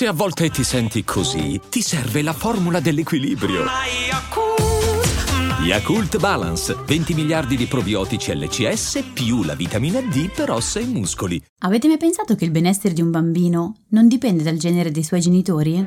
Se a volte ti senti così, ti serve la formula dell'equilibrio. Yakult Balance, 20 miliardi di probiotici LCS più la vitamina D per ossa e muscoli. Avete mai pensato che il benessere di un bambino non dipende dal genere dei suoi genitori?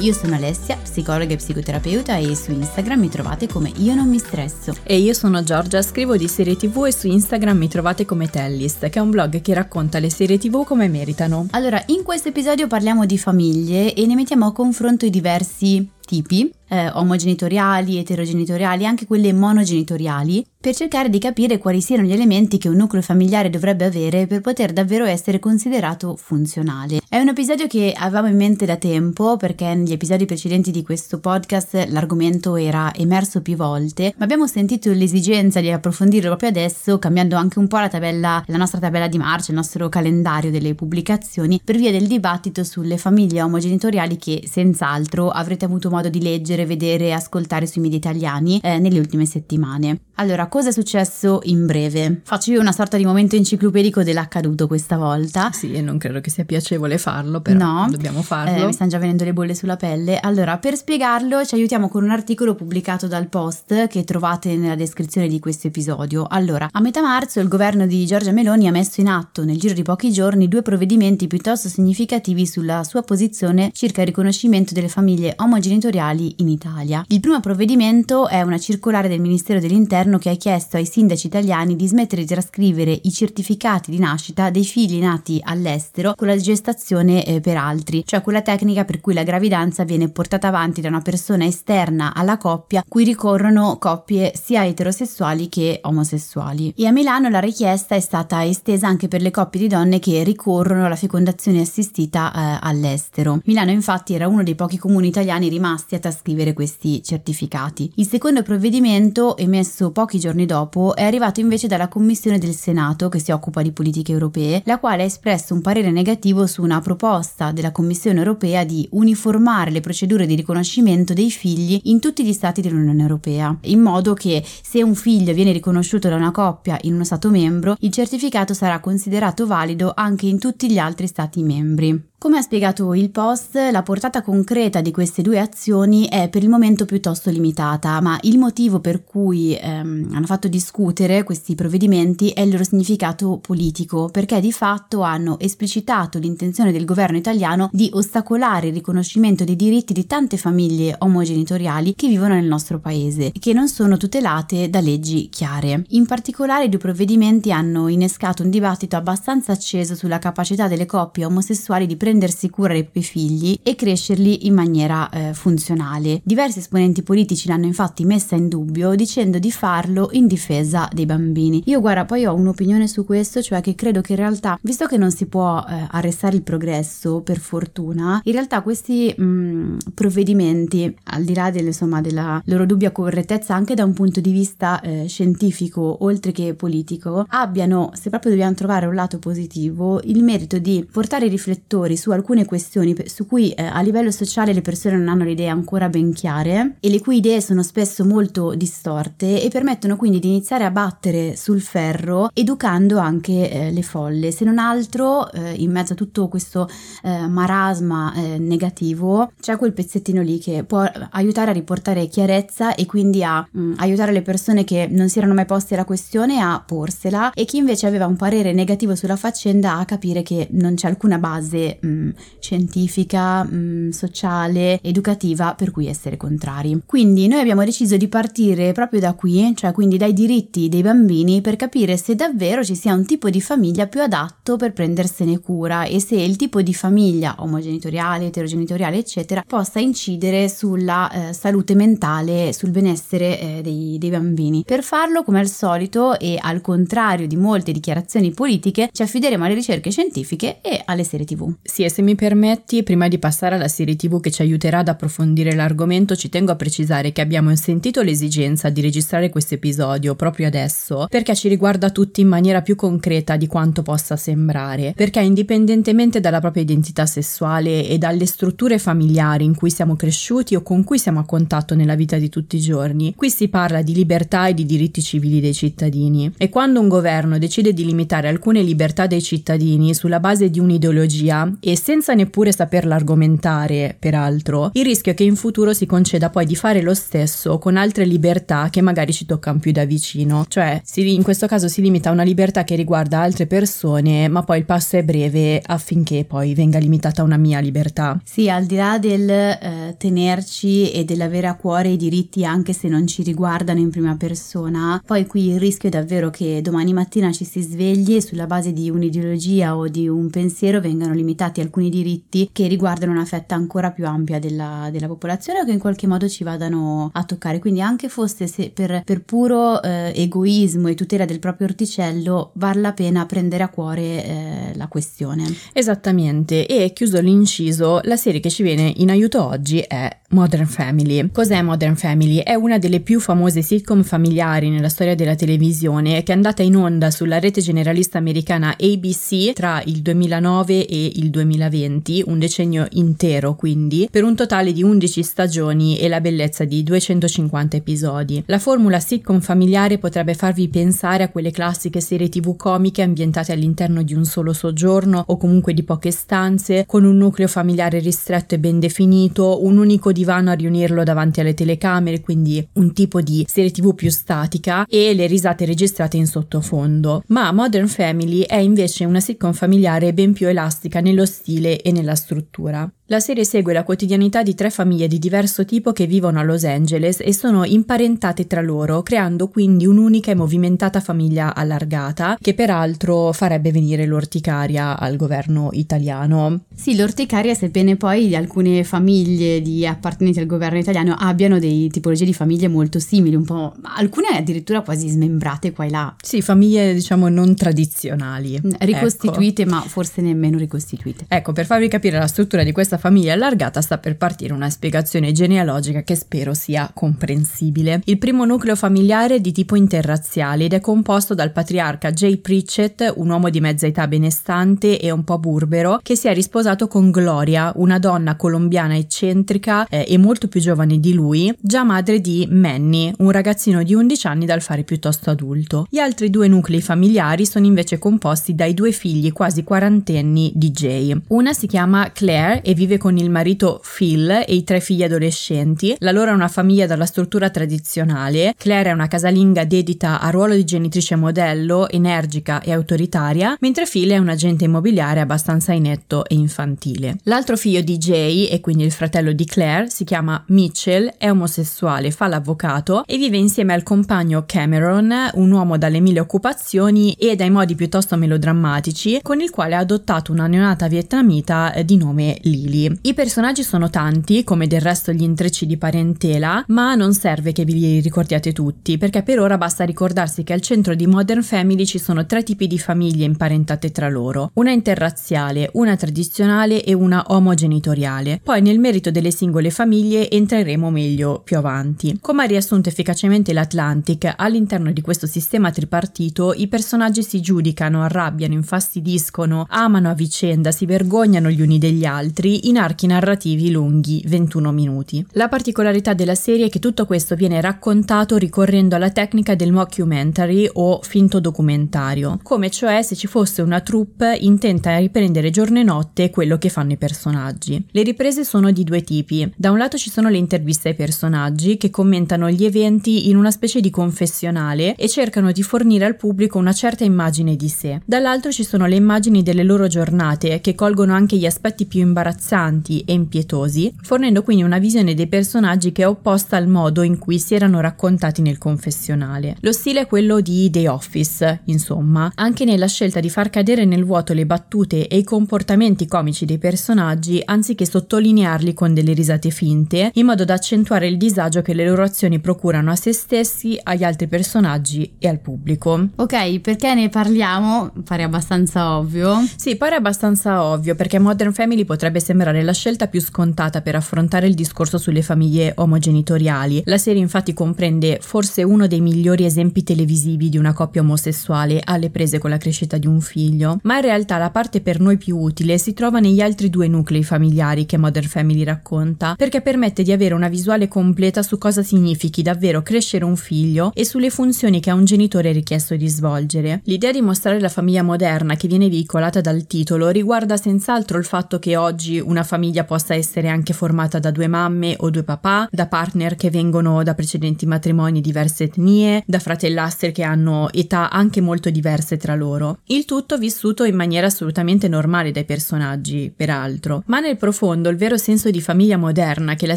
Io sono Alessia, psicologa e psicoterapeuta e su Instagram mi trovate come Io non mi stresso. E io sono Giorgia, scrivo di serie TV e su Instagram mi trovate come Tellist, che è un blog che racconta le serie TV come meritano. Allora, in questo episodio parliamo di famiglie e ne mettiamo a confronto i diversi tipi, eh, omogenitoriali, eterogenitoriali, anche quelle monogenitoriali, per cercare di capire quali siano gli elementi che un nucleo familiare dovrebbe avere per poter davvero essere considerato funzionale. È un episodio che avevamo in mente da tempo perché negli episodi precedenti di questo podcast l'argomento era emerso più volte, ma abbiamo sentito l'esigenza di approfondirlo proprio adesso, cambiando anche un po' la tabella, la nostra tabella di marcia, il nostro calendario delle pubblicazioni, per via del dibattito sulle famiglie omogenitoriali che senz'altro avrete avuto modo di leggere, vedere e ascoltare sui media italiani eh, nelle ultime settimane. Allora, cosa è successo in breve? Faccio io una sorta di momento enciclopedico dell'accaduto questa volta. Sì, e non credo che sia piacevole farlo, però no, dobbiamo farlo. Eh, mi stanno già venendo le bolle sulla pelle. Allora, per spiegarlo ci aiutiamo con un articolo pubblicato dal Post che trovate nella descrizione di questo episodio. Allora, a metà marzo il governo di Giorgia Meloni ha messo in atto nel giro di pochi giorni due provvedimenti piuttosto significativi sulla sua posizione circa il riconoscimento delle famiglie omogenitoriali in Italia. Il primo provvedimento è una circolare del Ministero dell'Interno governo che ha chiesto ai sindaci italiani di smettere di trascrivere i certificati di nascita dei figli nati all'estero con la gestazione eh, per altri, cioè quella tecnica per cui la gravidanza viene portata avanti da una persona esterna alla coppia, cui ricorrono coppie sia eterosessuali che omosessuali. E a Milano la richiesta è stata estesa anche per le coppie di donne che ricorrono alla fecondazione assistita eh, all'estero. Milano infatti era uno dei pochi comuni italiani rimasti a trascrivere questi certificati. Il secondo provvedimento emesso pochi giorni dopo è arrivato invece dalla Commissione del Senato che si occupa di politiche europee, la quale ha espresso un parere negativo su una proposta della Commissione europea di uniformare le procedure di riconoscimento dei figli in tutti gli stati dell'Unione Europea, in modo che se un figlio viene riconosciuto da una coppia in uno Stato membro, il certificato sarà considerato valido anche in tutti gli altri Stati membri. Come ha spiegato il post, la portata concreta di queste due azioni è per il momento piuttosto limitata, ma il motivo per cui ehm, hanno fatto discutere questi provvedimenti è il loro significato politico, perché di fatto hanno esplicitato l'intenzione del governo italiano di ostacolare il riconoscimento dei diritti di tante famiglie omogenitoriali che vivono nel nostro paese e che non sono tutelate da leggi chiare. In particolare i due provvedimenti hanno innescato un dibattito abbastanza acceso sulla capacità delle coppie omosessuali di prendersi cura dei propri figli e crescerli in maniera eh, funzionale. Diversi esponenti politici l'hanno infatti messa in dubbio dicendo di farlo in difesa dei bambini. Io guarda, poi ho un'opinione su questo, cioè che credo che in realtà, visto che non si può eh, arrestare il progresso, per fortuna, in realtà questi mh, provvedimenti, al di là del, insomma, della loro dubbia correttezza anche da un punto di vista eh, scientifico, oltre che politico, abbiano, se proprio dobbiamo trovare un lato positivo, il merito di portare i riflettori su alcune questioni su cui eh, a livello sociale le persone non hanno le idee ancora ben chiare e le cui idee sono spesso molto distorte e permettono quindi di iniziare a battere sul ferro educando anche eh, le folle. Se non altro, eh, in mezzo a tutto questo eh, marasma eh, negativo, c'è quel pezzettino lì che può aiutare a riportare chiarezza e quindi a mh, mm, aiutare le persone che non si erano mai poste la questione a porsela e chi invece aveva un parere negativo sulla faccenda a capire che non c'è alcuna base mh, mm, scientifica, mh, mm, sociale, educativa per cui essere contrari. Quindi noi abbiamo deciso di partire proprio da qui, cioè quindi dai diritti dei bambini per capire se davvero ci sia un tipo di famiglia più adatto per prendersene cura e se il tipo di famiglia omogenitoriale, eterogenitoriale, eccetera, possa incidere sulla eh, salute mentale, sul benessere eh, dei, dei bambini. Per farlo, come al solito e al contrario di molte dichiarazioni politiche, ci affideremo alle ricerche scientifiche e alle serie tv. Sì, e se mi permetti, prima di passare alla serie TV che ci aiuterà ad approfondire l'argomento, ci tengo a precisare che abbiamo sentito l'esigenza di registrare questo episodio proprio adesso perché ci riguarda tutti in maniera più concreta di quanto possa sembrare, perché indipendentemente dalla propria identità sessuale e dalle strutture familiari in cui siamo cresciuti o con cui siamo a contatto nella vita di tutti i giorni, qui si parla di libertà e di diritti civili dei cittadini. E quando un governo decide di limitare alcune libertà dei cittadini sulla base di un'ideologia e senza neppure saperla argomentare, peraltro, il rischio è che in futuro si conceda poi di fare lo stesso con altre libertà che magari ci toccano più da vicino. Cioè, in questo caso si limita a una libertà che riguarda altre persone, ma poi il passo è breve affinché poi venga limitata una mia libertà. Sì, al di là del eh, tenerci e dell'avere a cuore i diritti anche se non ci riguardano in prima persona, poi qui il rischio è davvero che domani mattina ci si svegli e sulla base di un'ideologia o di un pensiero vengano limitati alcuni diritti che riguardano una fetta ancora più ampia della, della popolazione o che in qualche modo ci vadano a toccare. Quindi anche fosse per, per, puro eh, egoismo e tutela del proprio orticello, vale la pena prendere a cuore eh, la questione. Esattamente, e chiuso l'inciso, la serie che ci viene in aiuto oggi è Modern Family. Cos'è Modern Family? È una delle più famose sitcom familiari nella storia della televisione che è andata in onda sulla rete generalista americana ABC tra il 2009 e il 2020, un decennio intero quindi, per un totale di 11 stagioni e la bellezza di 250 episodi. La formula sitcom familiare potrebbe farvi pensare a quelle classiche serie tv comiche ambientate all'interno di un solo soggiorno o comunque di poche stanze, con un nucleo familiare ristretto e ben definito, un unico divano a riunirlo davanti alle telecamere, quindi un tipo di serie tv più statica e le risate registrate in sottofondo. Ma Modern Family è invece una sitcom familiare ben più elastica nello stile e nella struttura. La serie segue la quotidianità di tre famiglie di diverso tipo che vivono a Los Angeles e sono imparentate tra loro, creando quindi un'unica e movimentata famiglia allargata, che peraltro farebbe venire l'orticaria al governo italiano. Sì, l'orticaria, sebbene poi alcune famiglie di appartenenti al governo italiano abbiano dei tipologie di famiglie molto simili, un po', alcune addirittura quasi smembrate qua e là. Sì, famiglie diciamo non tradizionali. Ricostituite, ecco. ma forse nemmeno ricostituite. Ecco, per farvi capire la struttura di questa questa famiglia allargata sta per partire una spiegazione genealogica che spero sia comprensibile. Il primo nucleo familiare è di tipo interrazziale ed è composto dal patriarca Jay Pritchett, un uomo di mezza età benestante e un po' burbero, che si è risposato con Gloria, una donna colombiana eccentrica eh, e molto più giovane di lui, già madre di Manny, un ragazzino di 11 anni dal fare piuttosto adulto. Gli altri due nuclei familiari sono invece composti dai due figli quasi quarantenni di Jay. Una si chiama Claire e vive vive con il marito Phil e i tre figli adolescenti. La loro è una famiglia dalla struttura tradizionale. Claire è una casalinga dedita a ruolo di genitrice modello, energica e autoritaria, mentre Phil è un agente immobiliare abbastanza inetto e infantile. L'altro figlio di Jay, e quindi il fratello di Claire, si chiama Mitchell, è omosessuale, fa l'avvocato e vive insieme al compagno Cameron, un uomo dalle mille occupazioni e dai modi piuttosto melodrammatici, con il quale ha adottato una neonata vietnamita di nome Lily possibili. I personaggi sono tanti, come del resto gli intrecci di parentela, ma non serve che vi li ricordiate tutti, perché per ora basta ricordarsi che al centro di Modern Family ci sono tre tipi di famiglie imparentate tra loro, una interrazziale, una tradizionale e una omogenitoriale. Poi nel merito delle singole famiglie entreremo meglio più avanti. Come ha riassunto efficacemente l'Atlantic, all'interno di questo sistema tripartito i personaggi si giudicano, arrabbiano, infastidiscono, amano a vicenda, si vergognano gli uni degli altri in archi narrativi lunghi 21 minuti. La particolarità della serie è che tutto questo viene raccontato ricorrendo alla tecnica del mockumentary o finto documentario, come cioè se ci fosse una troupe intenta a riprendere giorno e notte quello che fanno i personaggi. Le riprese sono di due tipi. Da un lato ci sono le interviste ai personaggi che commentano gli eventi in una specie di confessionale e cercano di fornire al pubblico una certa immagine di sé. Dall'altro ci sono le immagini delle loro giornate che colgono anche gli aspetti più imbarazzanti interessanti e impietosi, fornendo quindi una visione dei personaggi che è opposta al modo in cui si erano raccontati nel confessionale. Lo stile è quello di The Office, insomma, anche nella scelta di far cadere nel vuoto le battute e i comportamenti comici dei personaggi anziché sottolinearli con delle risate finte, in modo da accentuare il disagio che le loro azioni procurano a se stessi, agli altri personaggi e al pubblico. Ok, perché ne parliamo? Pare abbastanza ovvio. Sì, pare abbastanza ovvio perché Modern Family potrebbe sembrare sembrare la scelta più scontata per affrontare il discorso sulle famiglie omogenitoriali. La serie infatti comprende forse uno dei migliori esempi televisivi di una coppia omosessuale alle prese con la crescita di un figlio, ma in realtà la parte per noi più utile si trova negli altri due nuclei familiari che Modern Family racconta, perché permette di avere una visuale completa su cosa significhi davvero crescere un figlio e sulle funzioni che a un genitore è richiesto di svolgere. L'idea di mostrare la famiglia moderna che viene veicolata dal titolo riguarda senz'altro il fatto che oggi una famiglia possa essere anche formata da due mamme o due papà, da partner che vengono da precedenti matrimoni diverse etnie, da fratellastri che hanno età anche molto diverse tra loro. Il tutto vissuto in maniera assolutamente normale dai personaggi, peraltro. Ma nel profondo il vero senso di famiglia moderna che la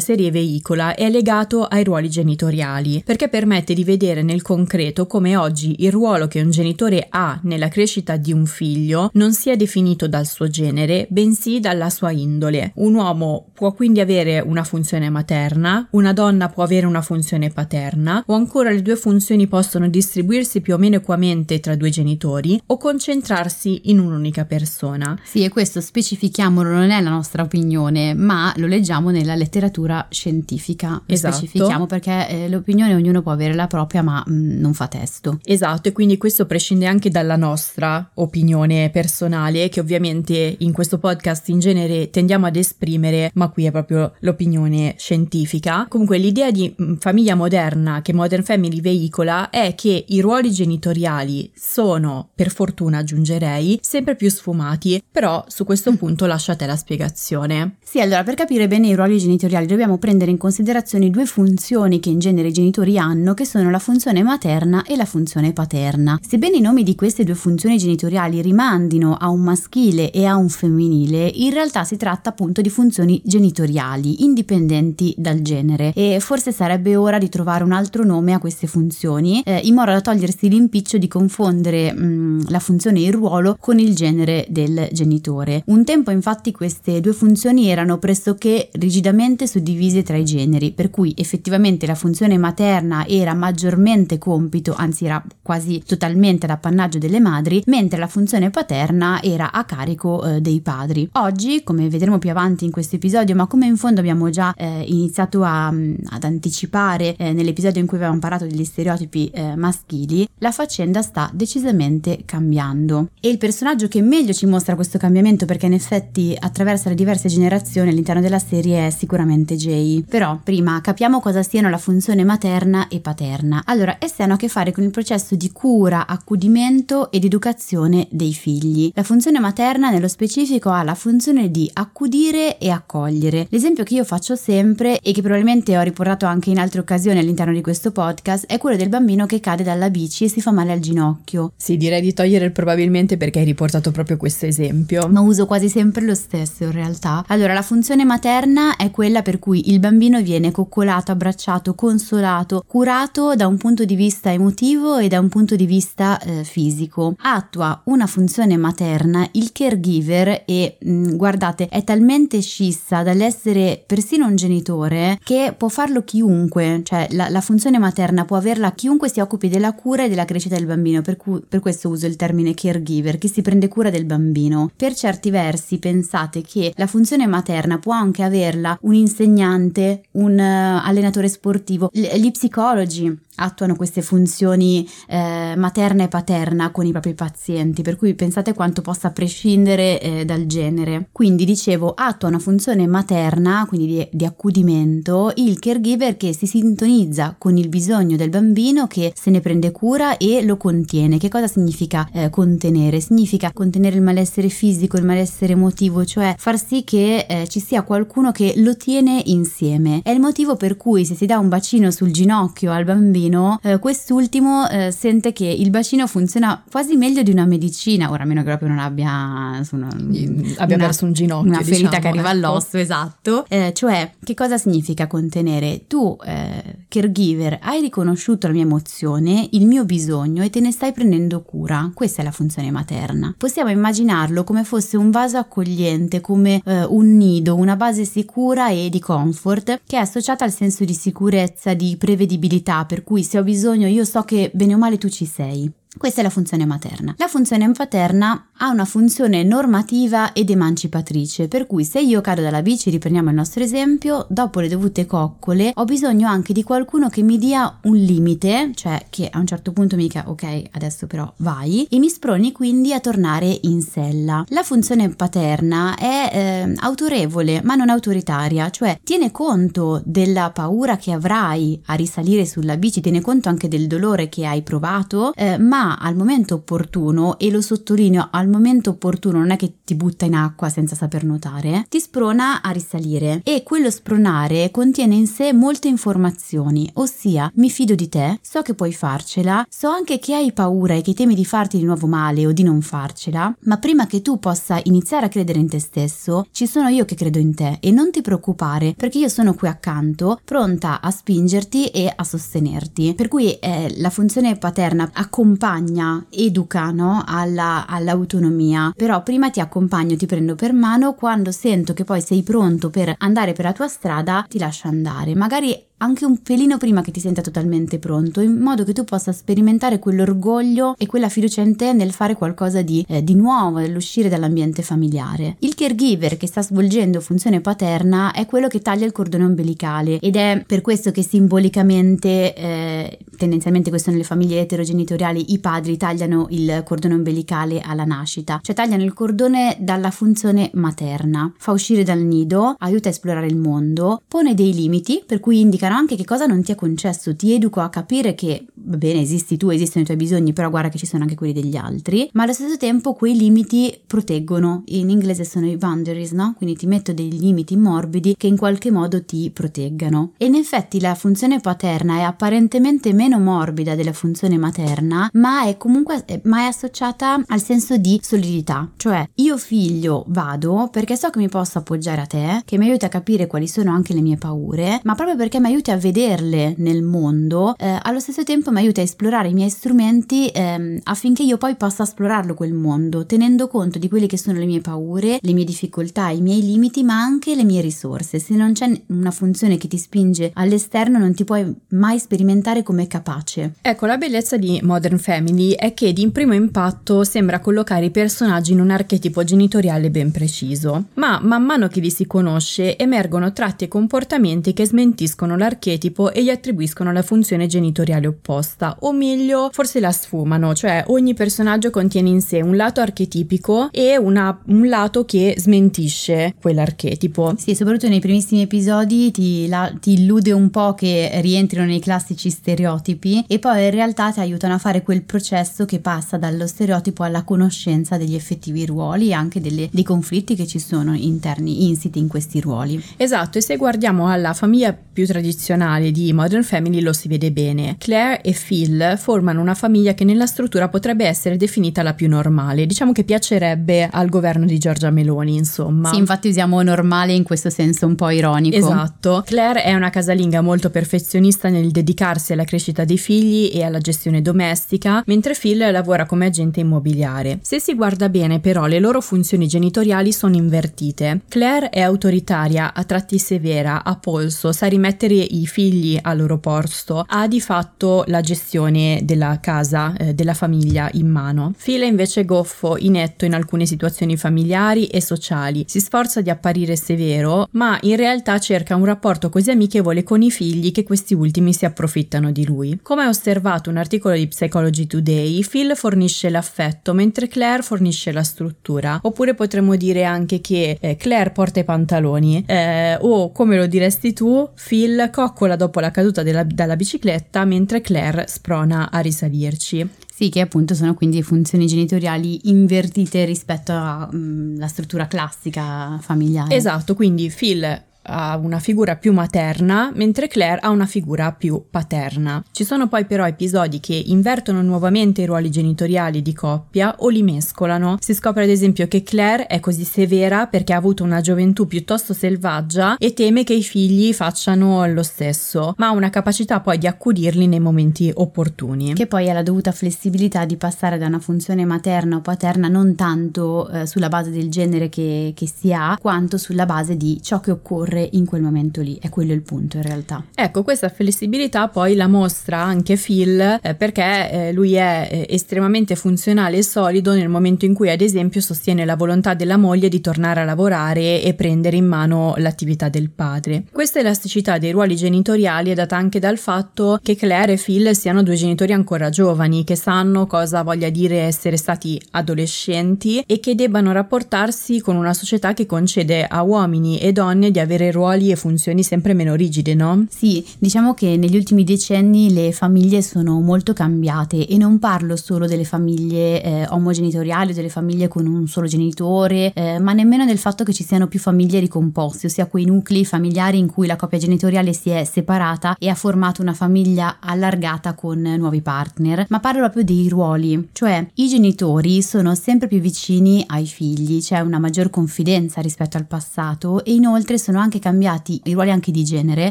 serie veicola è legato ai ruoli genitoriali, perché permette di vedere nel concreto come oggi il ruolo che un genitore ha nella crescita di un figlio non sia definito dal suo genere, bensì dalla sua indole. Un uomo può quindi avere una funzione materna, una donna può avere una funzione paterna, o ancora le due funzioni possono distribuirsi più o meno equamente tra due genitori o concentrarsi in un'unica persona. Sì, e questo specifichiamolo, non è la nostra opinione, ma lo leggiamo nella letteratura scientifica. Lo esatto. specifichiamo perché eh, l'opinione ognuno può avere la propria, ma mh, mm, non fa testo. Esatto, e quindi questo prescinde anche dalla nostra opinione personale, che ovviamente in questo podcast in genere tendiamo ad esprimere, ma qui è proprio l'opinione scientifica. Comunque l'idea di mm, famiglia moderna che Modern Family veicola è che i ruoli genitoriali sono, per fortuna aggiungerei, sempre più sfumati, però su questo punto lascio a te la spiegazione. Sì, allora per capire bene i ruoli genitoriali dobbiamo prendere in considerazione due funzioni che in genere i genitori hanno, che sono la funzione materna e la funzione paterna. Sebbene i nomi di queste due funzioni genitoriali rimandino a un maschile e a un femminile, in realtà si tratta appunto di funzioni genitoriali, indipendenti dal genere e forse sarebbe ora di trovare un altro nome a queste funzioni, eh, in modo da togliersi l'impiccio di confondere mh, mm, la funzione e il ruolo con il genere del genitore. Un tempo infatti queste due funzioni erano pressoché rigidamente suddivise tra i generi, per cui effettivamente la funzione materna era maggiormente compito, anzi era quasi totalmente l'appannaggio delle madri, mentre la funzione paterna era a carico eh, dei padri. Oggi, come vedremo più avanti in questo episodio, ma come in fondo abbiamo già eh, iniziato a, mm, ad anticipare eh, nell'episodio in cui avevamo parlato degli stereotipi eh, maschili, la faccenda sta decisamente cambiando. E il personaggio che meglio ci mostra questo cambiamento, perché in effetti attraversa le diverse generazioni all'interno della serie, è sicuramente Jay. Però prima capiamo cosa siano la funzione materna e paterna. Allora, esse hanno a che fare con il processo di cura, accudimento ed educazione dei figli. La funzione materna nello specifico ha la funzione di accudire e accogliere. L'esempio che io faccio sempre e che probabilmente ho riportato anche in altre occasioni all'interno di questo podcast è quello del bambino che cade dalla bici e si fa male al ginocchio. Sì, direi di togliere il probabilmente perché hai riportato proprio questo esempio. Ma uso quasi sempre lo stesso in realtà. Allora, la funzione materna è quella per cui il bambino viene coccolato, abbracciato, consolato, curato da un punto di vista emotivo e da un punto di vista eh, fisico. Attua una funzione materna il caregiver e mh, mm, guardate, è talmente scissa dall'essere persino un genitore che può farlo chiunque, cioè la, la funzione materna può averla chiunque si occupi della cura e della crescita del bambino, per, cui, per questo uso il termine caregiver, che si prende cura del bambino. Per certi versi pensate che la funzione materna può anche averla un insegnante, un uh, allenatore sportivo, gli psicologi attuano queste funzioni eh, materna e paterna con i propri pazienti, per cui pensate quanto possa prescindere eh, dal genere. Quindi dicevo, attua una funzione materna, quindi di, di, accudimento, il caregiver che si sintonizza con il bisogno del bambino che se ne prende cura e lo contiene. Che cosa significa eh, contenere? Significa contenere il malessere fisico, il malessere emotivo, cioè far sì che eh, ci sia qualcuno che lo tiene insieme. È il motivo per cui se si dà un bacino sul ginocchio al bambino, bambino, eh, quest'ultimo eh, sente che il bacino funziona quasi meglio di una medicina, ora a meno che proprio non abbia, insomma, abbia una, perso un ginocchio, una ferita diciamo, che arriva ecco. all'osso, esatto. Eh, cioè, che cosa significa contenere? Tu, eh, caregiver, hai riconosciuto la mia emozione, il mio bisogno e te ne stai prendendo cura. Questa è la funzione materna. Possiamo immaginarlo come fosse un vaso accogliente, come eh, un nido, una base sicura e di comfort che è associata al senso di sicurezza, di prevedibilità, per cui cui se ho bisogno io so che bene o male tu ci sei. Questa è la funzione materna. La funzione paterna ha una funzione normativa ed emancipatrice, per cui se io cado dalla bici, riprendiamo il nostro esempio, dopo le dovute coccole ho bisogno anche di qualcuno che mi dia un limite, cioè che a un certo punto mi dica ok, adesso però vai, e mi sproni quindi a tornare in sella. La funzione paterna è eh, autorevole ma non autoritaria, cioè tiene conto della paura che avrai a risalire sulla bici, tiene conto anche del dolore che hai provato, eh, ma al momento opportuno, e lo sottolineo, al momento opportuno non è che ti butta in acqua senza saper nuotare, ti sprona a risalire e quello spronare contiene in sé molte informazioni, ossia mi fido di te, so che puoi farcela, so anche che hai paura e che temi di farti di nuovo male o di non farcela, ma prima che tu possa iniziare a credere in te stesso, ci sono io che credo in te e non ti preoccupare perché io sono qui accanto, pronta a spingerti e a sostenerti. Per cui eh, la funzione paterna accompagna accompagna, educa no? Alla, all'autonomia, però prima ti accompagno, ti prendo per mano, quando sento che poi sei pronto per andare per la tua strada, ti lascio andare. Magari anche un pelino prima che ti senta totalmente pronto, in modo che tu possa sperimentare quell'orgoglio e quella fiducia in te nel fare qualcosa di, eh, di nuovo, nell'uscire dall'ambiente familiare. Il caregiver che sta svolgendo funzione paterna è quello che taglia il cordone ombelicale ed è per questo che simbolicamente, eh, tendenzialmente questo nelle famiglie eterogenitoriali, i padri tagliano il cordone ombelicale alla nascita, cioè tagliano il cordone dalla funzione materna, fa uscire dal nido, aiuta a esplorare il mondo, pone dei limiti per cui indica spiegano anche che cosa non ti è concesso, ti educo a capire che, va bene, esisti tu, esistono i tuoi bisogni, però guarda che ci sono anche quelli degli altri, ma allo stesso tempo quei limiti proteggono, in inglese sono i boundaries, no? Quindi ti metto dei limiti morbidi che in qualche modo ti proteggano. E in effetti la funzione paterna è apparentemente meno morbida della funzione materna, ma è comunque ma è associata al senso di solidità, cioè io figlio vado perché so che mi posso appoggiare a te, che mi aiuta a capire quali sono anche le mie paure, ma proprio perché mi aiuta aiuti a vederle nel mondo, eh, allo stesso tempo mi aiuta a esplorare i miei strumenti eh, affinché io poi possa esplorarlo quel mondo, tenendo conto di quelle che sono le mie paure, le mie difficoltà, i miei limiti, ma anche le mie risorse. Se non c'è una funzione che ti spinge all'esterno, non ti puoi mai sperimentare come capace. Ecco, la bellezza di Modern Family è che di primo impatto sembra collocare i personaggi in un archetipo genitoriale ben preciso, ma man mano che li si conosce emergono tratti e comportamenti che smentiscono la l'archetipo e gli attribuiscono la funzione genitoriale opposta, o meglio, forse la sfumano, cioè ogni personaggio contiene in sé un lato archetipico e una, un lato che smentisce quell'archetipo. Sì, soprattutto nei primissimi episodi ti, la, ti illude un po' che rientrino nei classici stereotipi e poi in realtà ti aiutano a fare quel processo che passa dallo stereotipo alla conoscenza degli effettivi ruoli e anche delle, dei conflitti che ci sono interni, insiti in questi ruoli. Esatto, e se guardiamo alla famiglia più tradizionale tradizionale di Modern Family lo si vede bene. Claire e Phil formano una famiglia che nella struttura potrebbe essere definita la più normale, diciamo che piacerebbe al governo di Giorgia Meloni, insomma. Sì, infatti usiamo normale in questo senso un po' ironico. Esatto. Claire è una casalinga molto perfezionista nel dedicarsi alla crescita dei figli e alla gestione domestica, mentre Phil lavora come agente immobiliare. Se si guarda bene, però, le loro funzioni genitoriali sono invertite. Claire è autoritaria, a tratti severa, a polso, sa rimettere i figli al loro posto, ha di fatto la gestione della casa, eh, della famiglia in mano. Phil è invece goffo, inetto in alcune situazioni familiari e sociali, si sforza di apparire severo, ma in realtà cerca un rapporto così amichevole con i figli che questi ultimi si approfittano di lui. Come ha osservato un articolo di Psychology Today, Phil fornisce l'affetto mentre Claire fornisce la struttura, oppure potremmo dire anche che eh, Claire porta i pantaloni, eh, o come lo diresti tu, Phil coccola dopo la caduta della, dalla bicicletta mentre Claire sprona a risalirci. Sì, che appunto sono quindi funzioni genitoriali invertite rispetto alla mm, struttura classica familiare. Esatto, quindi Phil ha una figura più materna, mentre Claire ha una figura più paterna. Ci sono poi però episodi che invertono nuovamente i ruoli genitoriali di coppia o li mescolano. Si scopre ad esempio che Claire è così severa perché ha avuto una gioventù piuttosto selvaggia e teme che i figli facciano lo stesso, ma ha una capacità poi di accudirli nei momenti opportuni. Che poi ha la dovuta flessibilità di passare da una funzione materna o paterna non tanto eh, sulla base del genere che, che si ha, quanto sulla base di ciò che occorre occorre in quel momento lì, è quello il punto in realtà. Ecco, questa flessibilità poi la mostra anche Phil eh, perché eh, lui è eh, estremamente funzionale e solido nel momento in cui ad esempio sostiene la volontà della moglie di tornare a lavorare e prendere in mano l'attività del padre. Questa elasticità dei ruoli genitoriali è data anche dal fatto che Claire e Phil siano due genitori ancora giovani, che sanno cosa voglia dire essere stati adolescenti e che debbano rapportarsi con una società che concede a uomini e donne di avere ruoli e funzioni sempre meno rigide, no? Sì, diciamo che negli ultimi decenni le famiglie sono molto cambiate e non parlo solo delle famiglie eh, omogenitoriali o delle famiglie con un solo genitore, eh, ma nemmeno del fatto che ci siano più famiglie ricomposte, ossia quei nuclei familiari in cui la coppia genitoriale si è separata e ha formato una famiglia allargata con nuovi partner, ma parlo proprio dei ruoli, cioè i genitori sono sempre più vicini ai figli, c'è una maggior confidenza rispetto al passato e inoltre sono anche cambiati i ruoli anche di genere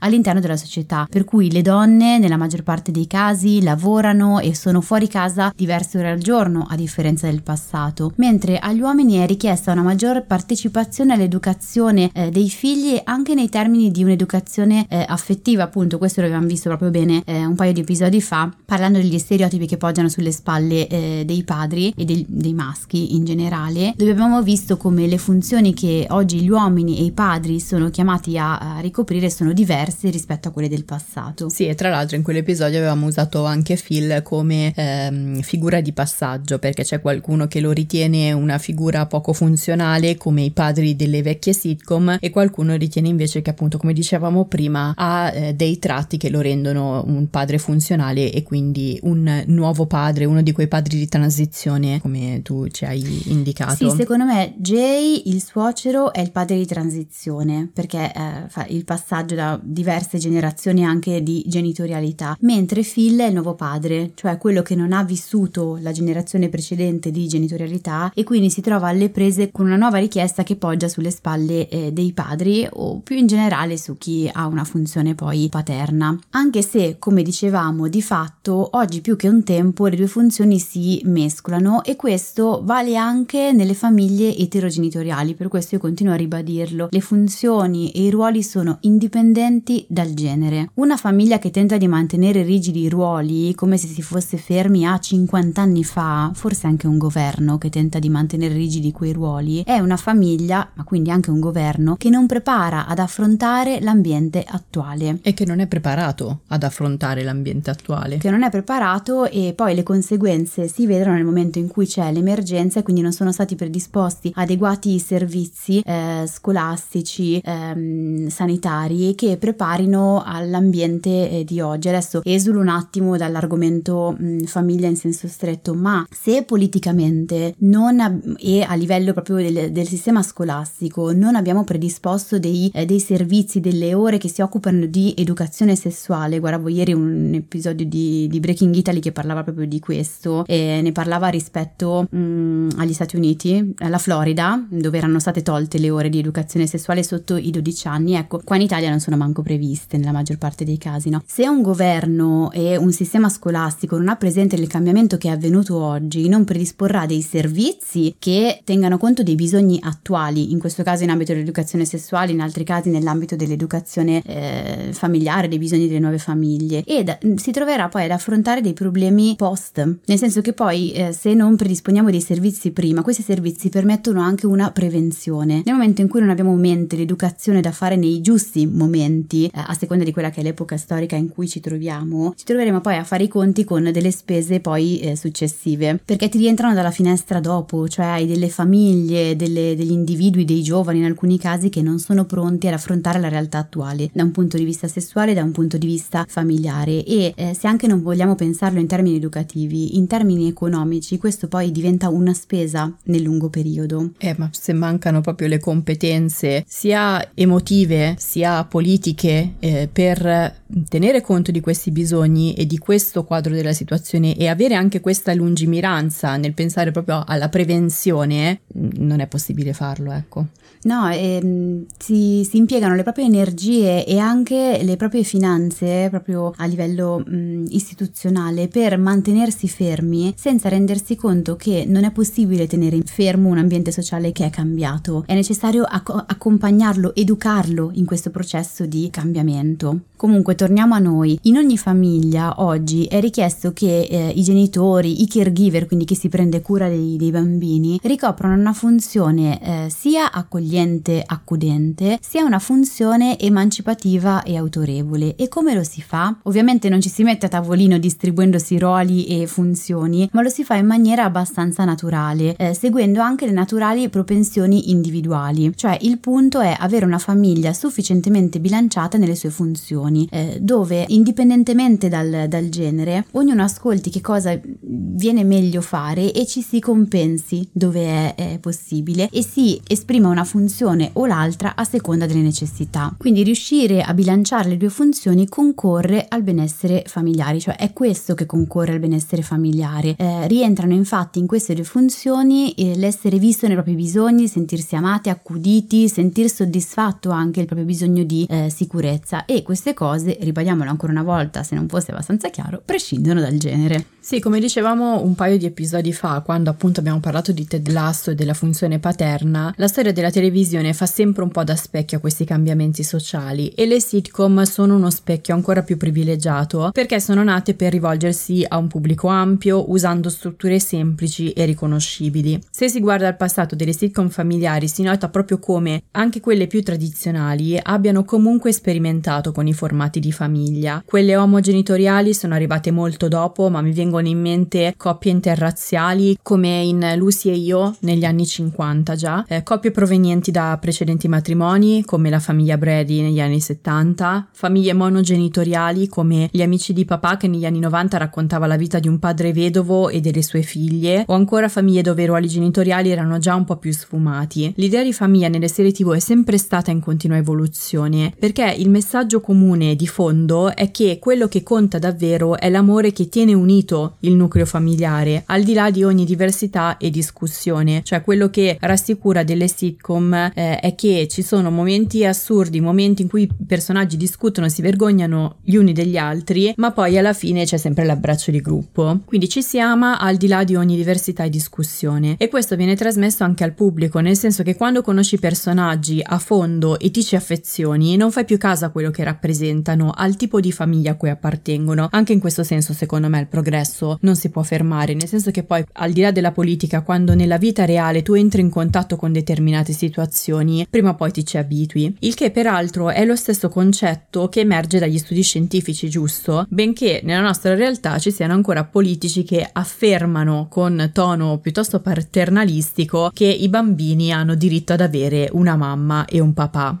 all'interno della società, per cui le donne nella maggior parte dei casi lavorano e sono fuori casa diverse ore al giorno a differenza del passato, mentre agli uomini è richiesta una maggior partecipazione all'educazione eh, dei figli anche nei termini di un'educazione eh, affettiva, appunto, questo lo abbiamo visto proprio bene eh, un paio di episodi fa, parlando degli stereotipi che poggiano sulle spalle eh, dei padri e dei, dei maschi in generale, dove abbiamo visto come le funzioni che oggi gli uomini e i padri sono chiamati a, a ricoprire sono diverse rispetto a quelle del passato. Sì, e tra l'altro in quell'episodio avevamo usato anche Phil come ehm, figura di passaggio, perché c'è qualcuno che lo ritiene una figura poco funzionale come i padri delle vecchie sitcom e qualcuno ritiene invece che appunto come dicevamo prima ha eh, dei tratti che lo rendono un padre funzionale e quindi un nuovo padre, uno di quei padri di transizione come tu ci hai indicato. Sì, secondo me Jay, il suocero, è il padre di transizione perché eh, fa il passaggio da diverse generazioni anche di genitorialità, mentre Phil è il nuovo padre, cioè quello che non ha vissuto la generazione precedente di genitorialità e quindi si trova alle prese con una nuova richiesta che poggia sulle spalle eh, dei padri o più in generale su chi ha una funzione poi paterna. Anche se, come dicevamo, di fatto oggi più che un tempo le due funzioni si mescolano e questo vale anche nelle famiglie eterogenitoriali, per questo io continuo a ribadirlo. Le funzioni e i ruoli sono indipendenti dal genere. Una famiglia che tenta di mantenere rigidi i ruoli come se si fosse fermi a 50 anni fa, forse anche un governo che tenta di mantenere rigidi quei ruoli, è una famiglia, ma quindi anche un governo, che non prepara ad affrontare l'ambiente attuale. E che non è preparato ad affrontare l'ambiente attuale. Che non è preparato e poi le conseguenze si vedono nel momento in cui c'è l'emergenza e quindi non sono stati predisposti adeguati servizi eh, scolastici, ehm, sanitari che preparino all'ambiente eh, di oggi. Adesso esulo un attimo dall'argomento mh, famiglia in senso stretto, ma se politicamente non e a livello proprio del, del, sistema scolastico non abbiamo predisposto dei, eh, dei, servizi, delle ore che si occupano di educazione sessuale, guardavo ieri un episodio di, di Breaking Italy che parlava proprio di questo e ne parlava rispetto mh, agli Stati Uniti, alla Florida, dove erano state tolte le ore di educazione sessuale sotto i 12 anni. Ecco, qua in Italia non sono manco previste nella maggior parte dei casi, no? Se un governo e un sistema scolastico non ha presente il cambiamento che è avvenuto oggi, non predisporrà dei servizi che tengano conto dei bisogni attuali, in questo caso in ambito dell'educazione sessuale, in altri casi nell'ambito dell'educazione eh, familiare, dei bisogni delle nuove famiglie e da, si troverà poi ad affrontare dei problemi post, nel senso che poi eh, se non predisponiamo dei servizi prima, questi servizi permettono anche una prevenzione. Nel momento in cui non abbiamo in mente l'educazione da fare nei giusti momenti, eh, a seconda di quella che è l'epoca storica in cui ci troviamo, ci troveremo poi a fare i conti con delle spese poi eh, successive, perché ti rientrano dalla finestra dopo, cioè hai delle famiglie, delle, degli individui, dei giovani in alcuni casi che non sono pronti ad affrontare la realtà attuale da un punto di vista sessuale, da un punto di vista familiare e eh, se anche non vogliamo pensarlo in termini educativi, in termini economici, questo poi diventa una spesa nel lungo periodo. Eh, ma se mancano proprio le competenze sia emotive sia politiche eh, per tenere conto di questi bisogni e di questo quadro della situazione e avere anche questa lungimiranza nel pensare proprio alla prevenzione, non è possibile farlo, ecco. No, ehm, si, si, impiegano le proprie energie e anche le proprie finanze proprio a livello mh, istituzionale per mantenersi fermi senza rendersi conto che non è possibile tenere fermo un ambiente sociale che è cambiato. È necessario acc- accompagnarlo, educarlo in questo processo di cambiamento. Comunque torniamo a noi. In ogni famiglia oggi è richiesto che eh, i genitori, i caregiver, quindi chi si prende cura dei, dei bambini, ricoprano una funzione eh, sia accogliente, accudente, sia una funzione emancipativa e autorevole. E come lo si fa? Ovviamente non ci si mette a tavolino distribuendosi ruoli e funzioni, ma lo si fa in maniera abbastanza naturale, eh, seguendo anche le naturali propensioni individuali. Cioè il punto è avere una famiglia sufficientemente bilanciata nelle sue funzioni situazioni dove indipendentemente dal, dal, genere ognuno ascolti che cosa viene meglio fare e ci si compensi dove è, è possibile e si esprima una funzione o l'altra a seconda delle necessità. Quindi riuscire a bilanciare le due funzioni concorre al benessere familiare, cioè è questo che concorre al benessere familiare. Eh, rientrano infatti in queste due funzioni eh, l'essere visto nei propri bisogni, sentirsi amati, accuditi, sentir soddisfatto anche il proprio bisogno di eh, sicurezza e queste cose, ribadiamolo ancora una volta se non fosse abbastanza chiaro, prescindono dal genere. Sì, come dicevamo un paio di episodi fa, quando appunto abbiamo parlato di Ted Lasso e della funzione paterna, la storia della televisione fa sempre un po' da specchio a questi cambiamenti sociali e le sitcom sono uno specchio ancora più privilegiato perché sono nate per rivolgersi a un pubblico ampio usando strutture semplici e riconoscibili. Se si guarda al passato delle sitcom familiari si nota proprio come anche quelle più tradizionali abbiano comunque sperimentato con i formati di famiglia. Quelle omogenitoriali sono arrivate molto dopo, ma mi vengono in mente coppie interrazziali come in Lucy e io negli anni 50 già, eh, coppie provenienti da precedenti matrimoni come la famiglia Brady negli anni 70, famiglie monogenitoriali come gli amici di papà che negli anni 90 raccontava la vita di un padre vedovo e delle sue figlie, o ancora famiglie dove i ruoli genitoriali erano già un po' più sfumati. L'idea di famiglia nelle serie tv è sempre stata in continua evoluzione perché il messaggio comune di fondo è che quello che conta davvero è l'amore che tiene unito il nucleo familiare, al di là di ogni diversità e discussione. Cioè quello che rassicura delle sitcom eh, è che ci sono momenti assurdi, momenti in cui i personaggi discutono, si vergognano gli uni degli altri, ma poi alla fine c'è sempre l'abbraccio di gruppo. Quindi ci si ama al di là di ogni diversità e discussione. E questo viene trasmesso anche al pubblico, nel senso che quando conosci i personaggi a fondo e ti ci affezioni, non fai più caso a quello che rappresentano, al tipo di famiglia a cui appartengono. Anche in questo senso, secondo me, il progresso non si può fermare, nel senso che poi al di là della politica, quando nella vita reale tu entri in contatto con determinate situazioni, prima o poi ti ci abitui. Il che peraltro è lo stesso concetto che emerge dagli studi scientifici, giusto? Benché nella nostra realtà ci siano ancora politici che affermano con tono piuttosto paternalistico che i bambini hanno diritto ad avere una mamma e un papà.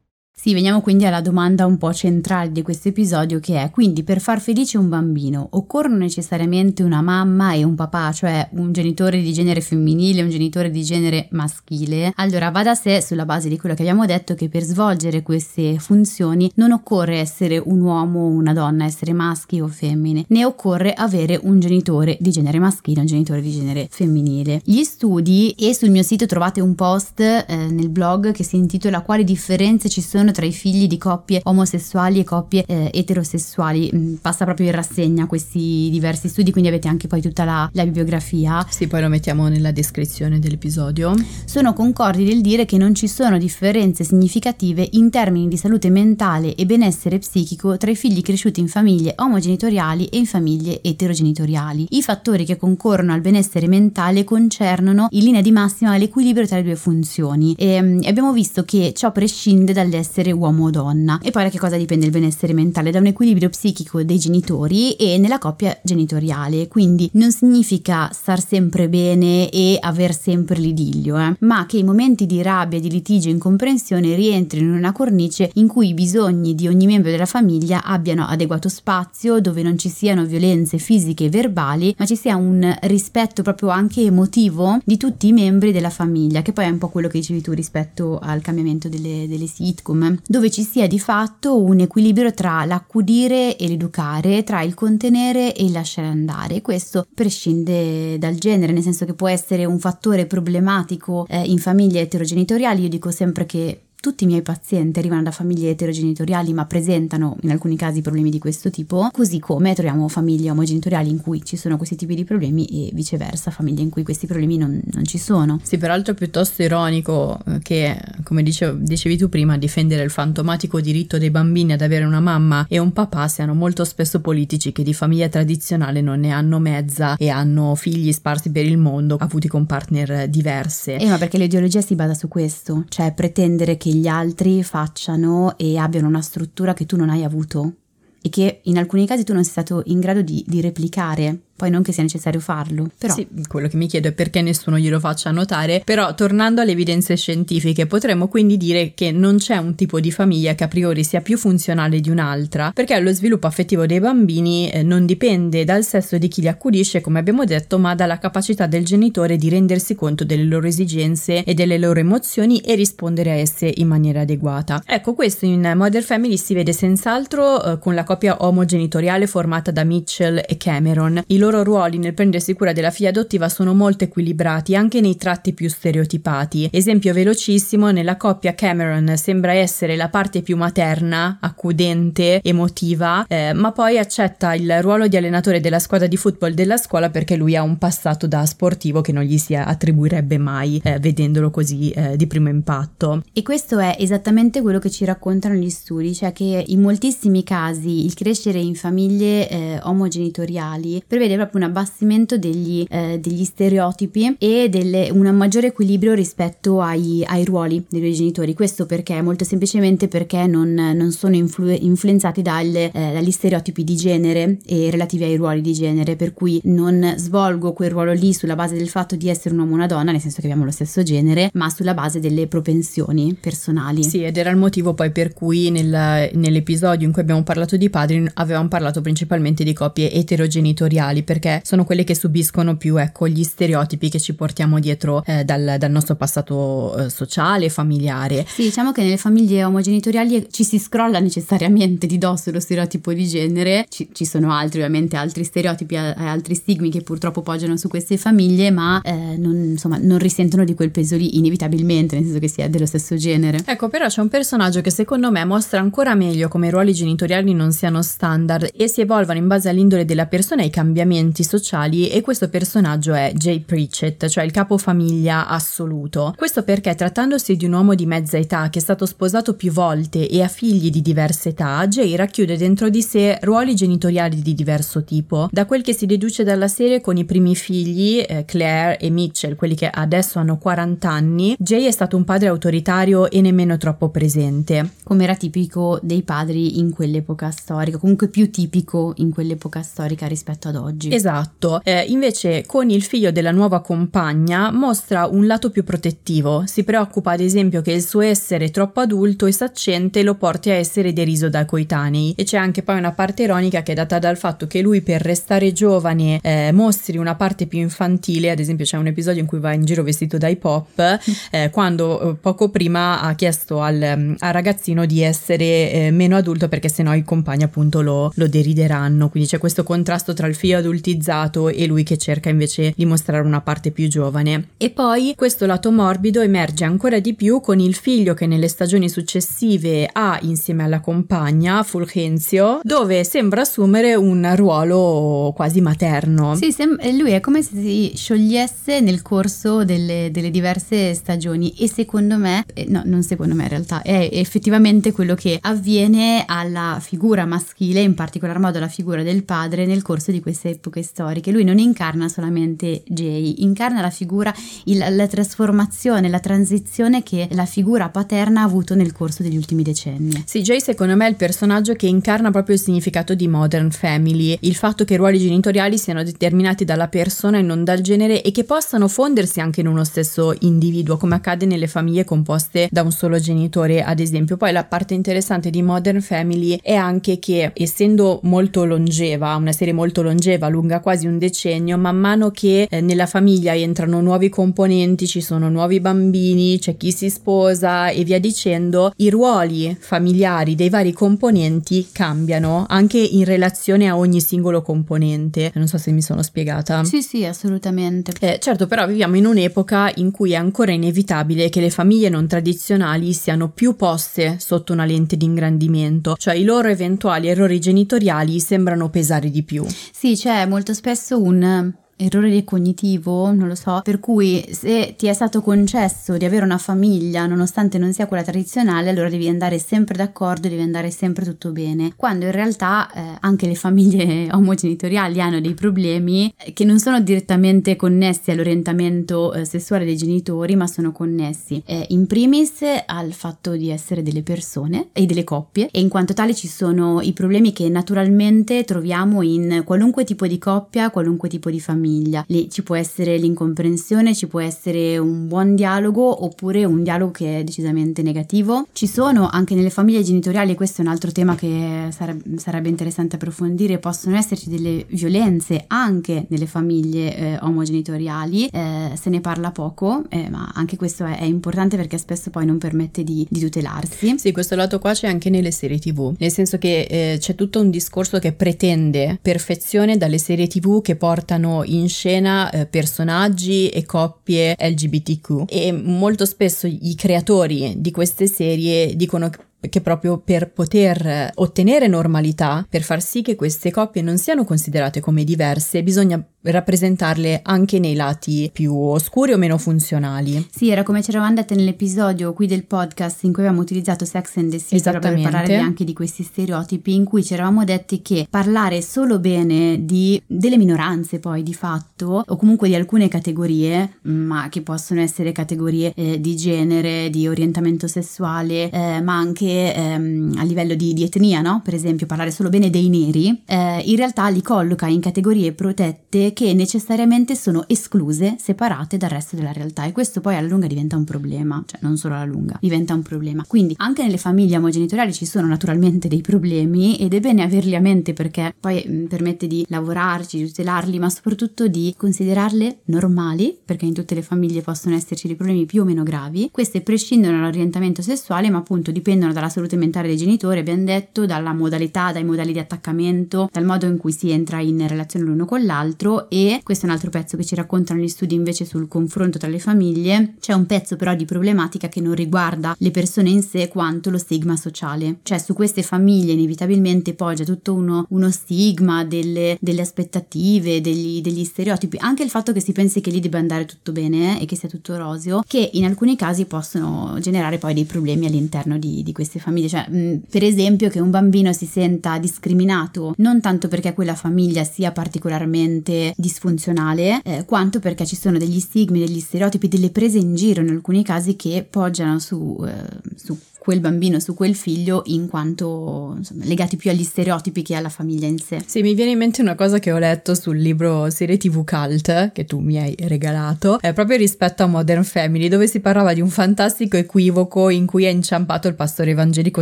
Sì, veniamo quindi alla domanda un po' centrale di questo episodio che è quindi per far felice un bambino occorrono necessariamente una mamma e un papà, cioè un genitore di genere femminile e un genitore di genere maschile? Allora va da sé sulla base di quello che abbiamo detto che per svolgere queste funzioni non occorre essere un uomo o una donna, essere maschi o femmine, né occorre avere un genitore di genere maschile e un genitore di genere femminile. Gli studi e sul mio sito trovate un post eh, nel blog che si intitola Quali differenze ci sono tra i figli di coppie omosessuali e coppie eh, eterosessuali. Mm, passa proprio in rassegna questi diversi studi, quindi avete anche poi tutta la, la bibliografia. Sì, poi lo mettiamo nella descrizione dell'episodio. Sono concordi nel dire che non ci sono differenze significative in termini di salute mentale e benessere psichico tra i figli cresciuti in famiglie omogenitoriali e in famiglie eterogenitoriali. I fattori che concorrono al benessere mentale concernono in linea di massima l'equilibrio tra le due funzioni e, e abbiamo visto che ciò prescinde dall'essere essere uomo o donna. E poi da che cosa dipende il benessere mentale? Da un equilibrio psichico dei genitori e nella coppia genitoriale. Quindi non significa star sempre bene e aver sempre l'idillio, eh, ma che i momenti di rabbia, di litigio e incomprensione rientrino in una cornice in cui i bisogni di ogni membro della famiglia abbiano adeguato spazio, dove non ci siano violenze fisiche e verbali, ma ci sia un rispetto proprio anche emotivo di tutti i membri della famiglia, che poi è un po' quello che dicevi tu rispetto al cambiamento delle, delle sitcom, dove ci sia di fatto un equilibrio tra l'accudire e l'educare, tra il contenere e il lasciare andare. Questo prescinde dal genere, nel senso che può essere un fattore problematico eh, in famiglie eterogenitoriali. Io dico sempre che tutti i miei pazienti arrivano da famiglie eterogenitoriali ma presentano in alcuni casi problemi di questo tipo, così come troviamo famiglie omogenitoriali in cui ci sono questi tipi di problemi e viceversa, famiglie in cui questi problemi non, non ci sono. Sì, peraltro è piuttosto ironico che, come dicevo, dicevi tu prima, difendere il fantomatico diritto dei bambini ad avere una mamma e un papà siano molto spesso politici che di famiglia tradizionale non ne hanno mezza e hanno figli sparsi per il mondo, avuti con partner diverse. Eh, ma perché l'ideologia si basa su questo, cioè pretendere che gli altri facciano e abbiano una struttura che tu non hai avuto e che in alcuni casi tu non sei stato in grado di, di replicare poi non che sia necessario farlo. Però. Sì, quello che mi chiedo è perché nessuno glielo faccia notare, però tornando alle evidenze scientifiche potremmo quindi dire che non c'è un tipo di famiglia che a priori sia più funzionale di un'altra, perché lo sviluppo affettivo dei bambini eh, non dipende dal sesso di chi li accudisce, come abbiamo detto, ma dalla capacità del genitore di rendersi conto delle loro esigenze e delle loro emozioni e rispondere a esse in maniera adeguata. Ecco, questo in Modern Family si vede senz'altro eh, con la coppia omogenitoriale formata da Mitchell e Cameron. I loro loro ruoli nel prendersi cura della figlia adottiva sono molto equilibrati anche nei tratti più stereotipati. Esempio velocissimo, nella coppia Cameron sembra essere la parte più materna, accudente, emotiva, eh, ma poi accetta il ruolo di allenatore della squadra di football della scuola perché lui ha un passato da sportivo che non gli si attribuirebbe mai eh, vedendolo così eh, di primo impatto. E questo è esattamente quello che ci raccontano gli studi, cioè che in moltissimi casi il crescere in famiglie eh, omogenitoriali prevede proprio un abbassimento degli, eh, degli stereotipi e delle, un maggiore equilibrio rispetto ai, ai, ruoli dei due genitori. Questo perché? Molto semplicemente perché non, non sono influ- influenzati dalle, eh, dagli stereotipi di genere e relativi ai ruoli di genere, per cui non svolgo quel ruolo lì sulla base del fatto di essere un uomo o una donna, nel senso che abbiamo lo stesso genere, ma sulla base delle propensioni personali. Sì, ed era il motivo poi per cui nel, nell'episodio in cui abbiamo parlato di padri avevamo parlato principalmente di coppie eterogenitoriali perché sono quelle che subiscono più ecco, gli stereotipi che ci portiamo dietro eh, dal, dal, nostro passato eh, sociale familiare. Sì, diciamo che nelle famiglie omogenitoriali ci si scrolla necessariamente di dosso lo stereotipo di genere, ci, ci sono altri ovviamente altri stereotipi e altri stigmi che purtroppo poggiano su queste famiglie, ma eh, non, insomma, non risentono di quel peso lì inevitabilmente, nel senso che si è dello stesso genere. Ecco, però c'è un personaggio che secondo me mostra ancora meglio come i ruoli genitoriali non siano standard e si evolvano in base all'indole della persona e ai cambiamenti movimenti sociali e questo personaggio è Jay Pritchett, cioè il capofamiglia assoluto. Questo perché trattandosi di un uomo di mezza età che è stato sposato più volte e ha figli di diverse età, Jay racchiude dentro di sé ruoli genitoriali di diverso tipo. Da quel che si deduce dalla serie con i primi figli, eh, Claire e Mitchell, quelli che adesso hanno 40 anni, Jay è stato un padre autoritario e nemmeno troppo presente. Come era tipico dei padri in quell'epoca storica, comunque più tipico in quell'epoca storica rispetto ad oggi. Esatto, eh, invece con il figlio della nuova compagna mostra un lato più protettivo, si preoccupa ad esempio che il suo essere troppo adulto e saccente lo porti a essere deriso dai coetanei. E c'è anche poi una parte ironica che è data dal fatto che lui per restare giovane eh, mostri una parte più infantile, ad esempio c'è un episodio in cui va in giro vestito dai pop, eh, quando eh, poco prima ha chiesto al, al ragazzino di essere eh, meno adulto perché sennò i compagni appunto lo, lo derideranno, quindi c'è questo contrasto tra il figlio adulto adultizzato e lui che cerca invece di mostrare una parte più giovane. E poi questo lato morbido emerge ancora di più con il figlio che nelle stagioni successive ha insieme alla compagna Fulgenzio, dove sembra assumere un ruolo quasi materno. Sì, sem- lui è come se si sciogliesse nel corso delle, delle diverse stagioni e secondo me, eh, no, non secondo me in realtà, è effettivamente quello che avviene alla figura maschile, in particolar modo alla figura del padre nel corso di queste epoche storiche. Lui non incarna solamente Jay, incarna la figura, il, la trasformazione, la transizione che la figura paterna ha avuto nel corso degli ultimi decenni. Sì, Jay secondo me è il personaggio che incarna proprio il significato di modern family, il fatto che i ruoli genitoriali siano determinati dalla persona e non dal genere e che possano fondersi anche in uno stesso individuo, come accade nelle famiglie composte da un solo genitore, ad esempio. Poi la parte interessante di Modern Family è anche che, essendo molto longeva, una serie molto longeva, lunga quasi un decennio, man mano che eh, nella famiglia entrano nuovi componenti, ci sono nuovi bambini, c'è chi si sposa e via dicendo, i ruoli familiari dei vari componenti cambiano anche in relazione a ogni singolo componente. Non so se mi sono spiegata. Sì, sì, assolutamente. Eh, certo, però viviamo in un'epoca in cui è ancora inevitabile che le famiglie non tradizionali siano più poste sotto una lente di ingrandimento, cioè i loro eventuali errori genitoriali sembrano pesare di più. Sì, c'è molto spesso un errore cognitivo, non lo so, per cui se ti è stato concesso di avere una famiglia nonostante non sia quella tradizionale, allora devi andare sempre d'accordo, devi andare sempre tutto bene, quando in realtà eh, anche le famiglie omogenitoriali hanno dei problemi eh, che non sono direttamente connessi all'orientamento eh, sessuale dei genitori, ma sono connessi eh, in primis al fatto di essere delle persone e delle coppie. E in quanto tale ci sono i problemi che naturalmente troviamo in qualunque tipo di coppia, qualunque tipo di famiglia famiglia. Lì ci può essere l'incomprensione, ci può essere un buon dialogo oppure un dialogo che è decisamente negativo. Ci sono anche nelle famiglie genitoriali, questo è un altro tema che sarebbe, sarebbe interessante approfondire, possono esserci delle violenze anche nelle famiglie eh, omogenitoriali, eh, se ne parla poco, eh, ma anche questo è, è, importante perché spesso poi non permette di, di, tutelarsi. Sì, questo lato qua c'è anche nelle serie tv, nel senso che eh, c'è tutto un discorso che pretende perfezione dalle serie tv che portano in scena eh, personaggi e coppie LGBTQ e molto spesso i creatori di queste serie dicono che proprio per poter ottenere normalità, per far sì che queste coppie non siano considerate come diverse, bisogna rappresentarle anche nei lati più oscuri o meno funzionali. Sì, era come ci eravamo dette nell'episodio qui del podcast in cui abbiamo utilizzato Sex and the City per parlare anche di questi stereotipi, in cui ci eravamo detti che parlare solo bene di, delle minoranze poi di fatto, o comunque di alcune categorie, ma che possono essere categorie eh, di genere, di orientamento sessuale, eh, ma anche ehm, a livello di, di, etnia, no? Per esempio, parlare solo bene dei neri, eh, in realtà li colloca in categorie protette che necessariamente sono escluse, separate dal resto della realtà e questo poi alla lunga diventa un problema, cioè non solo alla lunga, diventa un problema. Quindi anche nelle famiglie omogenitoriali ci sono naturalmente dei problemi ed è bene averli a mente perché poi mh, mm, permette di lavorarci, di tutelarli, ma soprattutto di considerarle normali, perché in tutte le famiglie possono esserci dei problemi più o meno gravi. Queste prescindono dall'orientamento sessuale, ma appunto dipendono da dalla salute mentale dei genitori, abbiamo detto, dalla modalità, dai modelli di attaccamento, dal modo in cui si entra in relazione l'uno con l'altro e questo è un altro pezzo che ci raccontano gli studi invece sul confronto tra le famiglie. C'è un pezzo però di problematica che non riguarda le persone in sé quanto lo stigma sociale, cioè su queste famiglie inevitabilmente poggia tutto uno, uno stigma delle, delle aspettative, degli, degli, stereotipi, anche il fatto che si pensi che lì debba andare tutto bene eh, e che sia tutto roseo, che in alcuni casi possono generare poi dei problemi all'interno di, di queste famiglie, cioè mh, per esempio che un bambino si senta discriminato non tanto perché quella famiglia sia particolarmente disfunzionale, eh, quanto perché ci sono degli stigmi, degli stereotipi, delle prese in giro in alcuni casi che poggiano su, eh, su quel bambino, su quel figlio, in quanto insomma, legati più agli stereotipi che alla famiglia in sé. Sì, mi viene in mente una cosa che ho letto sul libro serie TV Cult, che tu mi hai regalato, eh, proprio rispetto a Modern Family, dove si parlava di un fantastico equivoco in cui è inciampato il pastore evangelico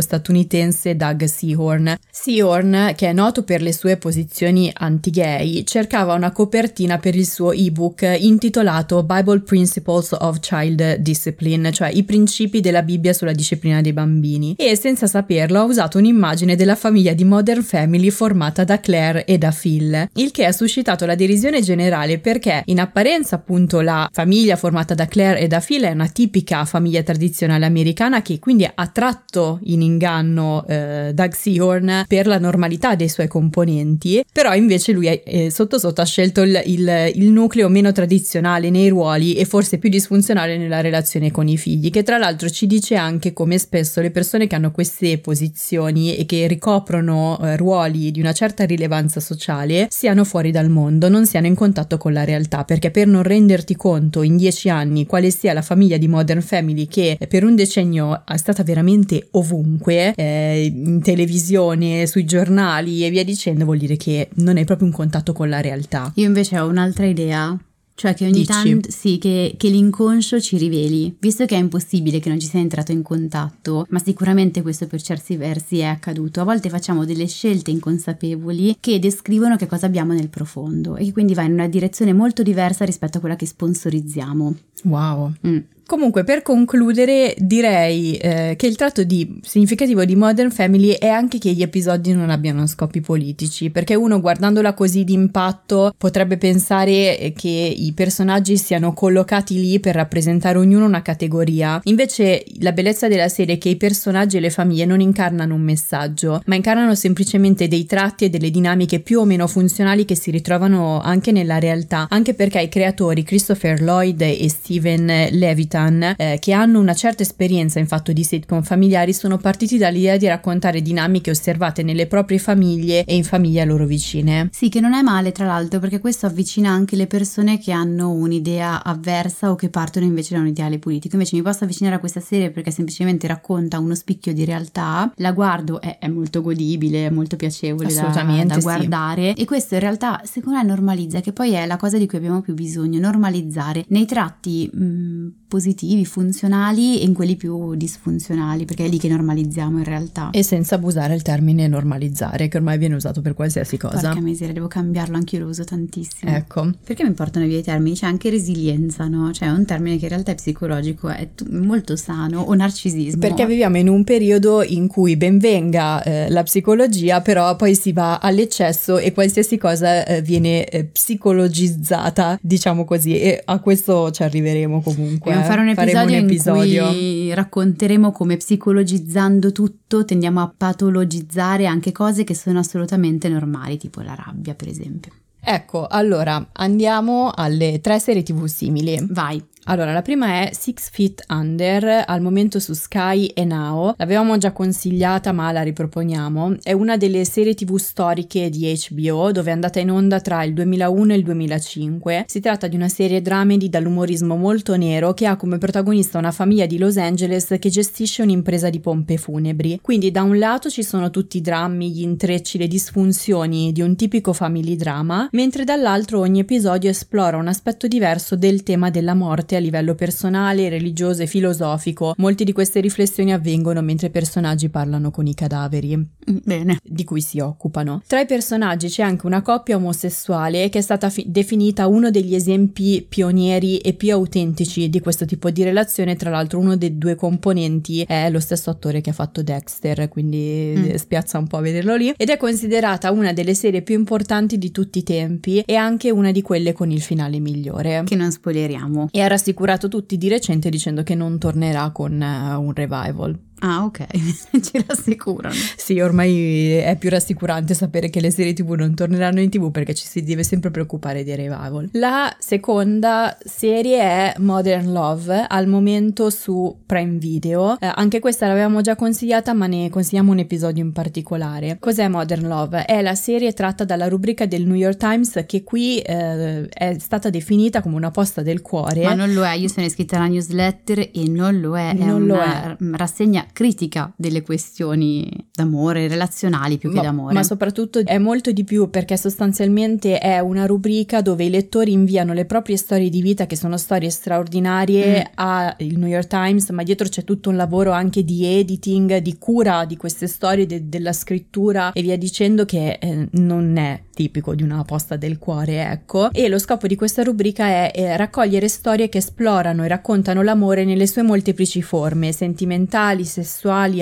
statunitense Doug Seahorn. Seahorn, che è noto per le sue posizioni anti-gay, cercava una copertina per il suo ebook intitolato Bible Principles of Child Discipline, cioè i principi della Bibbia sulla disciplina dei dei bambini e senza saperlo ha usato un'immagine della famiglia di Modern Family formata da Claire e da Phil, il che ha suscitato la derisione generale perché in apparenza appunto la famiglia formata da Claire e da Phil è una tipica famiglia tradizionale americana che quindi ha tratto in inganno eh, Doug Seahorn per la normalità dei suoi componenti, però invece lui eh, sotto sotto ha scelto il, il, il nucleo meno tradizionale nei ruoli e forse più disfunzionale nella relazione con i figli, che tra l'altro ci dice anche come spesso spesso le persone che hanno queste posizioni e che ricoprono eh, ruoli di una certa rilevanza sociale siano fuori dal mondo, non siano in contatto con la realtà, perché per non renderti conto in dieci anni quale sia la famiglia di Modern Family che per un decennio è stata veramente ovunque, eh, in televisione, sui giornali e via dicendo, vuol dire che non hai proprio un contatto con la realtà. Io invece ho un'altra idea cioè che ogni tanto sì, che, che l'inconscio ci riveli, visto che è impossibile che non ci sia entrato in contatto, ma sicuramente questo per certi versi è accaduto. A volte facciamo delle scelte inconsapevoli che descrivono che cosa abbiamo nel profondo e che quindi va in una direzione molto diversa rispetto a quella che sponsorizziamo. Wow. Mm. Comunque, per concludere, direi eh, che il tratto di significativo di Modern Family è anche che gli episodi non abbiano scopi politici, perché uno guardandola così d'impatto potrebbe pensare eh, che i personaggi siano collocati lì per rappresentare ognuno una categoria. Invece, la bellezza della serie è che i personaggi e le famiglie non incarnano un messaggio, ma incarnano semplicemente dei tratti e delle dinamiche più o meno funzionali che si ritrovano anche nella realtà, anche perché i creatori Christopher Lloyd e Steven Levitan eh, che hanno una certa esperienza in fatto di sitcom familiari sono partiti dall'idea di raccontare dinamiche osservate nelle proprie famiglie e in famiglie a loro vicine. Sì, che non è male tra l'altro perché questo avvicina anche le persone che hanno un'idea avversa o che partono invece da un ideale politico. Invece mi posso avvicinare a questa serie perché semplicemente racconta uno spicchio di realtà, la guardo, è, è molto godibile, è molto piacevole da, da sì. guardare e questo in realtà secondo me normalizza, che poi è la cosa di cui abbiamo più bisogno, normalizzare nei tratti mh, positivi, funzionali e in quelli più disfunzionali, perché è lì che normalizziamo in realtà. E senza abusare il termine normalizzare, che ormai viene usato per qualsiasi cosa. Porca miseria, devo cambiarlo, anch'io lo uso tantissimo. Ecco. Perché mi portano via i termini? C'è anche resilienza, no? Cioè è un termine che in realtà è psicologico, è tu- molto sano, o narcisismo. Perché viviamo in un periodo in cui benvenga eh, la psicologia, però poi si va all'eccesso e qualsiasi cosa eh, viene eh, psicologizzata, diciamo così, e a questo ci arriveremo comunque. Dobbiamo fare un episodio, un episodio. in cui racconteremo come psicologizzando tutto tendiamo a patologizzare anche cose che sono assolutamente normali, tipo la rabbia, per esempio. Ecco, allora andiamo alle tre serie tv simili. Vai. Allora, la prima è Six Feet Under, al momento su Sky e Now. L'avevamo già consigliata, ma la riproponiamo. È una delle serie TV storiche di HBO, dove è andata in onda tra il 2001 e il 2005. Si tratta di una serie dramedy dall'umorismo molto nero che ha come protagonista una famiglia di Los Angeles che gestisce un'impresa di pompe funebri. Quindi, da un lato ci sono tutti i drammi, gli intrecci, le disfunzioni di un tipico family drama, mentre dall'altro ogni episodio esplora un aspetto diverso del tema della morte a livello personale, religioso e filosofico. Molte di queste riflessioni avvengono mentre i personaggi parlano con i cadaveri Mm, Bene. di cui si occupano. Tra i personaggi c'è anche una coppia omosessuale che è stata fi- definita uno degli esempi pionieri e più autentici di questo tipo di relazione, tra l'altro uno dei due componenti è lo stesso attore che ha fatto Dexter, quindi Mm. spiazza un po' a vederlo lì, ed è considerata una delle serie più importanti di tutti i tempi e anche una di quelle con il finale migliore. Che non spoileriamo. E ha rassicurato tutti di recente dicendo che non tornerà con eh, un revival. Ah, ok. Ci rassicurano. Sì, ormai è più rassicurante sapere che le serie TV non torneranno in TV perché ci si deve sempre preoccupare dei revival. La seconda serie è Modern Love, al momento su Prime Video. Eh, anche questa l'avevamo già consigliata, ma ne consigliamo un episodio in particolare. Cos'è Modern Love? È la serie tratta dalla rubrica del New York Times che qui eh, è stata definita come una posta del cuore. Ma non lo è, io sono iscritta alla newsletter e non lo è, è Non lo una rassegna critica delle questioni d'amore, relazionali più che Ma- d'amore. Ma soprattutto è molto di più perché sostanzialmente è una rubrica dove i lettori inviano le proprie storie di vita che sono storie straordinarie Mm. al New York Times, ma dietro c'è tutto un lavoro anche di editing, di cura di queste storie, de- della scrittura e via dicendo che eh, non è tipico di una posta del cuore, ecco. E lo scopo di questa rubrica è eh, raccogliere storie che esplorano e raccontano l'amore nelle sue molteplici forme, sentimentali, sessuali,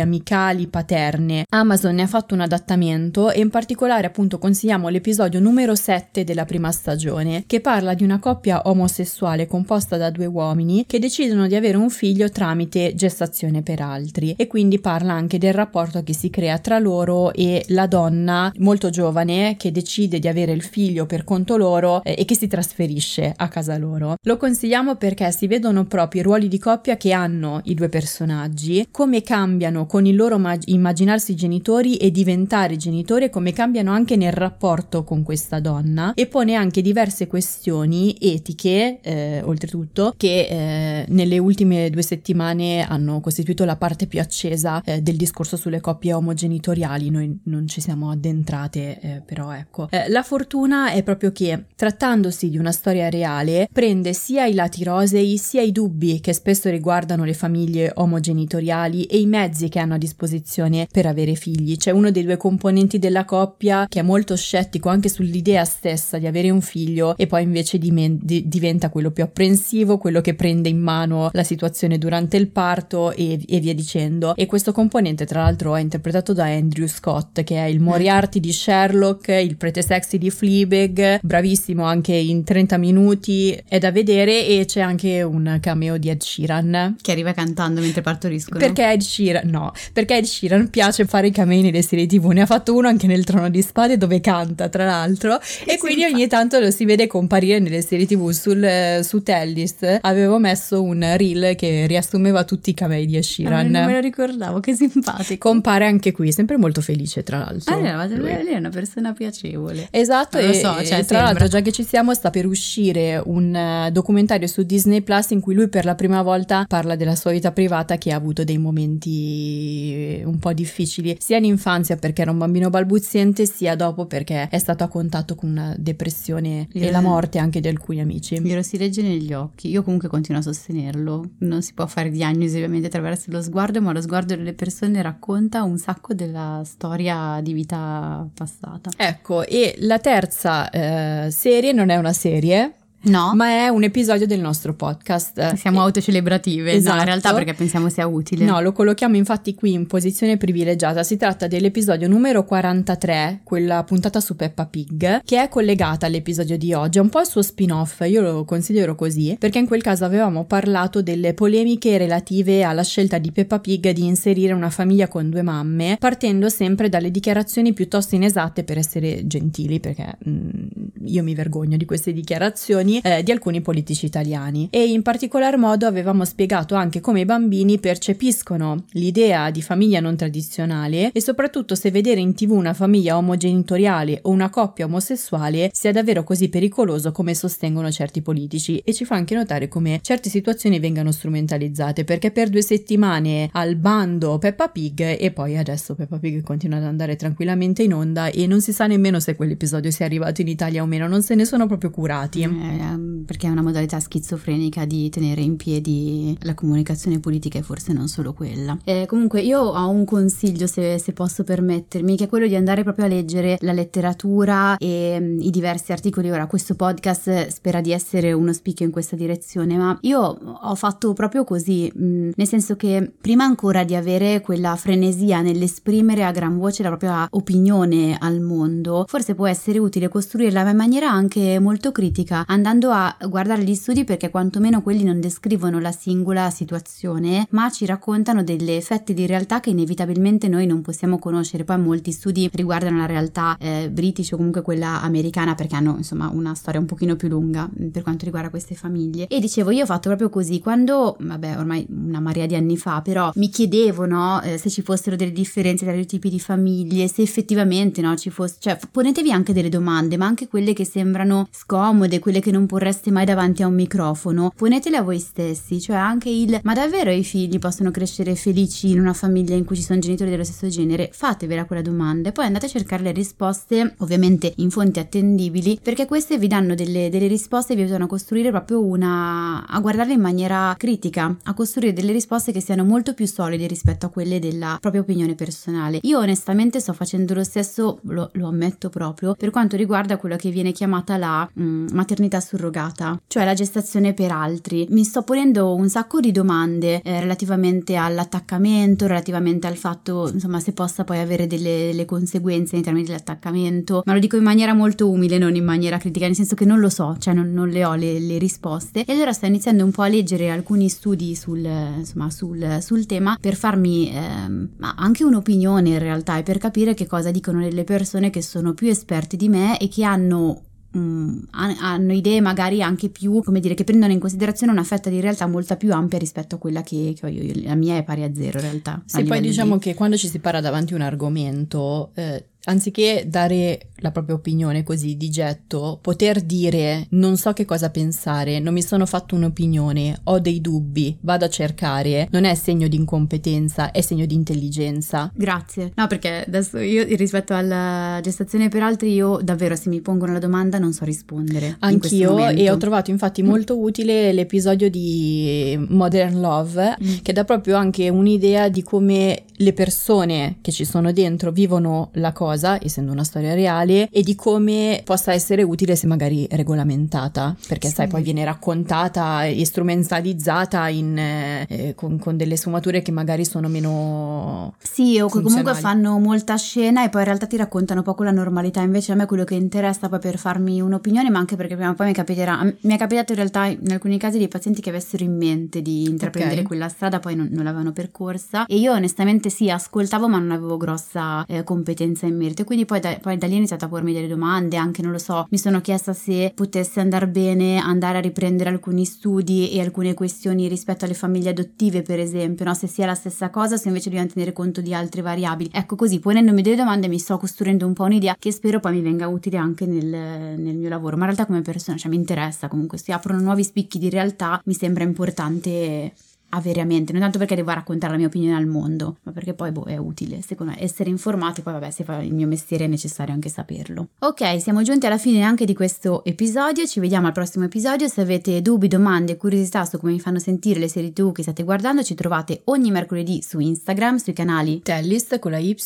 amicali, paterne. Amazon ne ha fatto un adattamento e in particolare appunto consigliamo l'episodio numero 7 della prima stagione, che parla di una coppia omosessuale composta da due uomini che decidono di avere un figlio tramite gestazione per altri e quindi parla anche del rapporto che si crea tra loro e la donna molto giovane che decide di avere il figlio per conto loro eh, e che si trasferisce a casa loro. Lo consigliamo perché si vedono proprio i ruoli di coppia che hanno i due personaggi, come cambiano con il loro mag- immaginarsi genitori e diventare genitori e come cambiano anche nel rapporto con questa donna e pone anche diverse questioni etiche, eh, oltretutto, che eh, nelle ultime due settimane hanno costituito la parte più accesa eh, del discorso sulle coppie omogenitoriali. Noi non ci siamo addentrate, eh, però ecco. Eh, la fortuna è proprio che, trattandosi di una storia reale, prende sia i lati rosei sia i dubbi che spesso riguardano le famiglie omogenitoriali e i mezzi che hanno a disposizione per avere figli. C'è uno dei due componenti della coppia che è molto scettico anche sull'idea stessa di avere un figlio e poi invece di- di- diventa quello più apprensivo, quello che prende in mano la situazione durante il parto e, e via dicendo. E questo componente, tra l'altro, è interpretato da Andrew Scott, che è il Moriarty di Sherlock, il prete sexy di Fleabag, bravissimo anche in 30 minuti, è da vedere e c'è anche un cameo di Ed Sheeran. Che arriva cantando mentre partoriscono. Perché Ed Sheeran, no, perché Ed Sheeran piace fare i camei nelle serie tv, ne ha fatto uno anche nel Trono di Spade dove canta tra l'altro e sì, quindi infatti. ogni tanto lo si vede comparire nelle serie tv sul, su Tellis avevo messo un reel che riassumeva tutti i camei di Ed Ah, Sheeran non me lo ricordavo, che simpatico. compare anche qui sempre molto felice tra l'altro Ah, ma lui. lei è una persona piacevole. Esatto, Non lo e, so, e cioè, tra l'altro già che ci siamo sta per uscire un eh, documentario su Disney Plus in cui lui per la prima volta parla della sua vita privata che ha avuto dei momenti un po' difficili sia in infanzia perché era un bambino balbuziente sia dopo perché è stato a contatto con una depressione e Eh. la morte anche di alcuni amici. Glielo si legge negli occhi. Io comunque continuo a sostenerlo. Non si può fare diagnosi ovviamente attraverso lo sguardo, ma lo sguardo delle persone racconta un sacco della storia di vita passata. Ecco, e la terza eh, serie non è una serie, No, ma è un episodio del nostro podcast. siamo autocelebrative. No, Esatto. in realtà perché pensiamo sia utile. No, lo collochiamo infatti qui in posizione privilegiata. Si tratta dell'episodio numero 43, quella puntata su Peppa Pig, che è collegata all'episodio di oggi. È un po' il suo spin-off, io lo considero così, perché in quel caso avevamo parlato delle polemiche relative alla scelta di Peppa Pig di inserire una famiglia con due mamme, partendo sempre dalle dichiarazioni piuttosto inesatte per essere gentili, perché mm, io mi vergogno di queste dichiarazioni eh, di alcuni politici italiani. E in particolar modo avevamo spiegato anche come i bambini percepiscono l'idea di famiglia non tradizionale e soprattutto se vedere in tv una famiglia omogenitoriale o una coppia omosessuale sia davvero così pericoloso come sostengono certi politici e ci fa anche notare come certe situazioni vengano strumentalizzate perché per due settimane al bando Peppa Pig e poi adesso Peppa Pig continua ad andare tranquillamente in onda e non si sa nemmeno se quell'episodio sia arrivato in Italia o meno, non se ne sono proprio curati. Eh, perché è una modalità schizofrenica di tenere in piedi la comunicazione politica e forse non solo quella. Eh, comunque io ho un consiglio se, se posso permettermi, che è quello di andare proprio a leggere la letteratura e mm, i diversi articoli. Ora questo podcast spera di essere uno spicchio in questa direzione, ma io ho fatto proprio così, mm, nel senso che prima ancora di avere quella frenesia nell'esprimere a gran voce la propria opinione al mondo, forse può essere utile costruirla in maniera anche molto critica, andando a guardare gli studi perché quantomeno quelli non descrivono la singola situazione, ma ci raccontano degli effetti di realtà che inevitabilmente noi non possiamo conoscere. Poi molti studi riguardano la realtà eh, british o comunque quella americana perché hanno insomma una storia un pochino più lunga mh, per quanto riguarda queste famiglie. E dicevo, io ho fatto proprio così quando, vabbè, ormai una marea di anni fa, però mi chiedevo, no, eh, se ci fossero delle differenze tra i tipi di famiglie, se effettivamente, no, ci fosse, cioè ponetevi anche delle domande, ma anche quelle che sembrano scomode, quelle che non porreste mai davanti a un microfono, ponetele a voi stessi, cioè anche il ma davvero i figli possono crescere felici in una famiglia in cui ci sono genitori dello stesso genere? Fatevela quella domanda e poi andate a cercare le risposte, ovviamente in fonti attendibili, perché queste vi danno delle, delle risposte e vi aiutano a costruire proprio una a guardarle in maniera critica, a costruire delle risposte che siano molto più solide rispetto a quelle della propria opinione personale. Io onestamente sto facendo lo stesso, lo, lo ammetto proprio, per quanto riguarda quello che viene chiamata la mm, maternità surrogata, cioè la gestazione per altri. Mi sto ponendo un sacco di domande eh, relativamente all'attaccamento, relativamente al fatto, insomma, se possa poi avere delle, delle conseguenze in termini dell'attaccamento, ma lo dico in maniera molto umile, non in maniera critica, nel senso che non lo so, cioè non, non le ho le, le risposte. E allora sto iniziando un po' a leggere alcuni studi sul, insomma, sul, sul tema per farmi ehm, anche un'opinione in realtà e per capire che cosa dicono le persone che sono più esperte di me e che hanno mm, hanno idee magari anche più, come dire, che prendono in considerazione una fetta di realtà molto più ampia rispetto a quella che, che ho io. La mia è pari a zero in realtà. Sì, poi diciamo di... che quando ci si para davanti a un argomento, eh, anziché dare la propria opinione così di getto, poter dire non so che cosa pensare, non mi sono fatto un'opinione, ho dei dubbi, vado a cercare, non è segno di incompetenza, è segno di intelligenza. Grazie. No, perché adesso io rispetto alla gestazione per altri, io davvero se mi pongono la domanda non so rispondere. Anch'io e ho trovato infatti mm. molto utile l'episodio di Modern Love mm. che dà proprio anche un'idea di come le persone che ci sono dentro vivono la cosa, essendo una storia reale, e di come possa essere utile se magari regolamentata, perché sì. sai, poi viene raccontata e strumentalizzata in, eh, con, con, delle sfumature che magari sono meno... Sì, o comunque fanno molta scena e poi in realtà ti raccontano poco la normalità, invece a me quello che interessa poi per farmi un'opinione, ma anche perché prima o poi mi capiterà, mi è capitato in realtà in alcuni casi dei pazienti che avessero in mente di intraprendere okay. quella strada, poi non, non l'avevano percorsa e io onestamente effettivamente sì, ascoltavo ma non avevo grossa eh, competenza in merito. Quindi poi da, poi da, lì ho iniziato a pormi delle domande, anche non lo so, mi sono chiesta se potesse andare bene andare a riprendere alcuni studi e alcune questioni rispetto alle famiglie adottive, per esempio, no? se sia la stessa cosa, se invece dobbiamo tenere conto di altre variabili. Ecco così, ponendomi delle domande mi sto costruendo un po' un'idea che spero poi mi venga utile anche nel, nel mio lavoro, ma in realtà come persona, cioè mi interessa comunque, si aprono nuovi spicchi di realtà, mi sembra importante avere a mente, non tanto perché devo raccontare la mia opinione al mondo, ma perché poi boh, è utile, secondo me, essere informati, poi vabbè, se fa il mio mestiere è necessario anche saperlo. Ok, siamo giunti alla fine anche di questo episodio, ci vediamo al prossimo episodio, se avete dubbi, domande, curiosità su come mi fanno sentire le serie TV che state guardando, ci trovate ogni mercoledì su Instagram, sui canali Tellist con la Y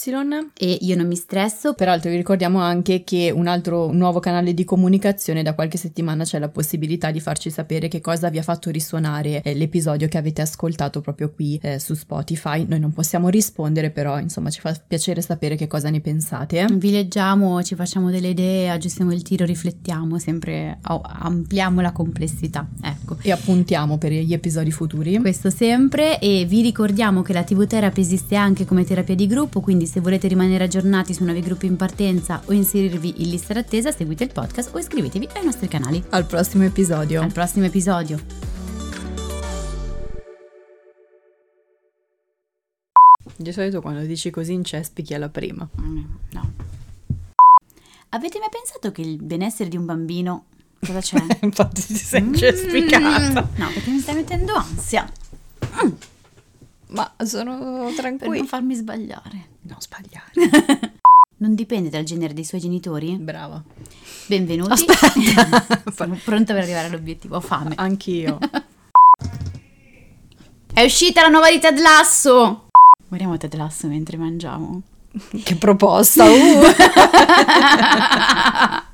e Io non mi stresso. Peraltro vi ricordiamo anche che un altro nuovo canale di comunicazione da qualche settimana c'è la possibilità di farci sapere che cosa vi ha fatto risuonare eh, l'episodio che avete ascoltato ascoltato proprio qui eh, su Spotify. Noi non possiamo rispondere, però insomma ci fa piacere sapere che cosa ne pensate. Vi leggiamo, ci facciamo delle idee, aggiustiamo il tiro, riflettiamo, sempre ampliamo la complessità. Ecco. E appuntiamo per gli episodi futuri. Questo sempre e vi ricordiamo che la TV Therapy esiste anche come terapia di gruppo, quindi se volete rimanere aggiornati su nuovi gruppi in partenza o inserirvi in lista d'attesa, seguite il podcast o iscrivetevi ai nostri canali. Al prossimo episodio. Al prossimo episodio. Di solito quando dici così incespichi alla prima. Mm, no. Avete mai pensato che il benessere di un bambino... Cosa c'è? Infatti ti sei incespicata. Mm, no, perché mi stai mettendo ansia. Mm. Ma sono tranquilla. Per non farmi sbagliare. Non sbagliare. non dipende dal genere dei suoi genitori? Brava. Benvenuti. Aspetta. Sono pronta per arrivare all'obiettivo. Ho fame. Anch'io. È uscita la nuova di Ted Lasso! Guardiamo Ted Lasso mentre mangiamo. Che proposta! Uh.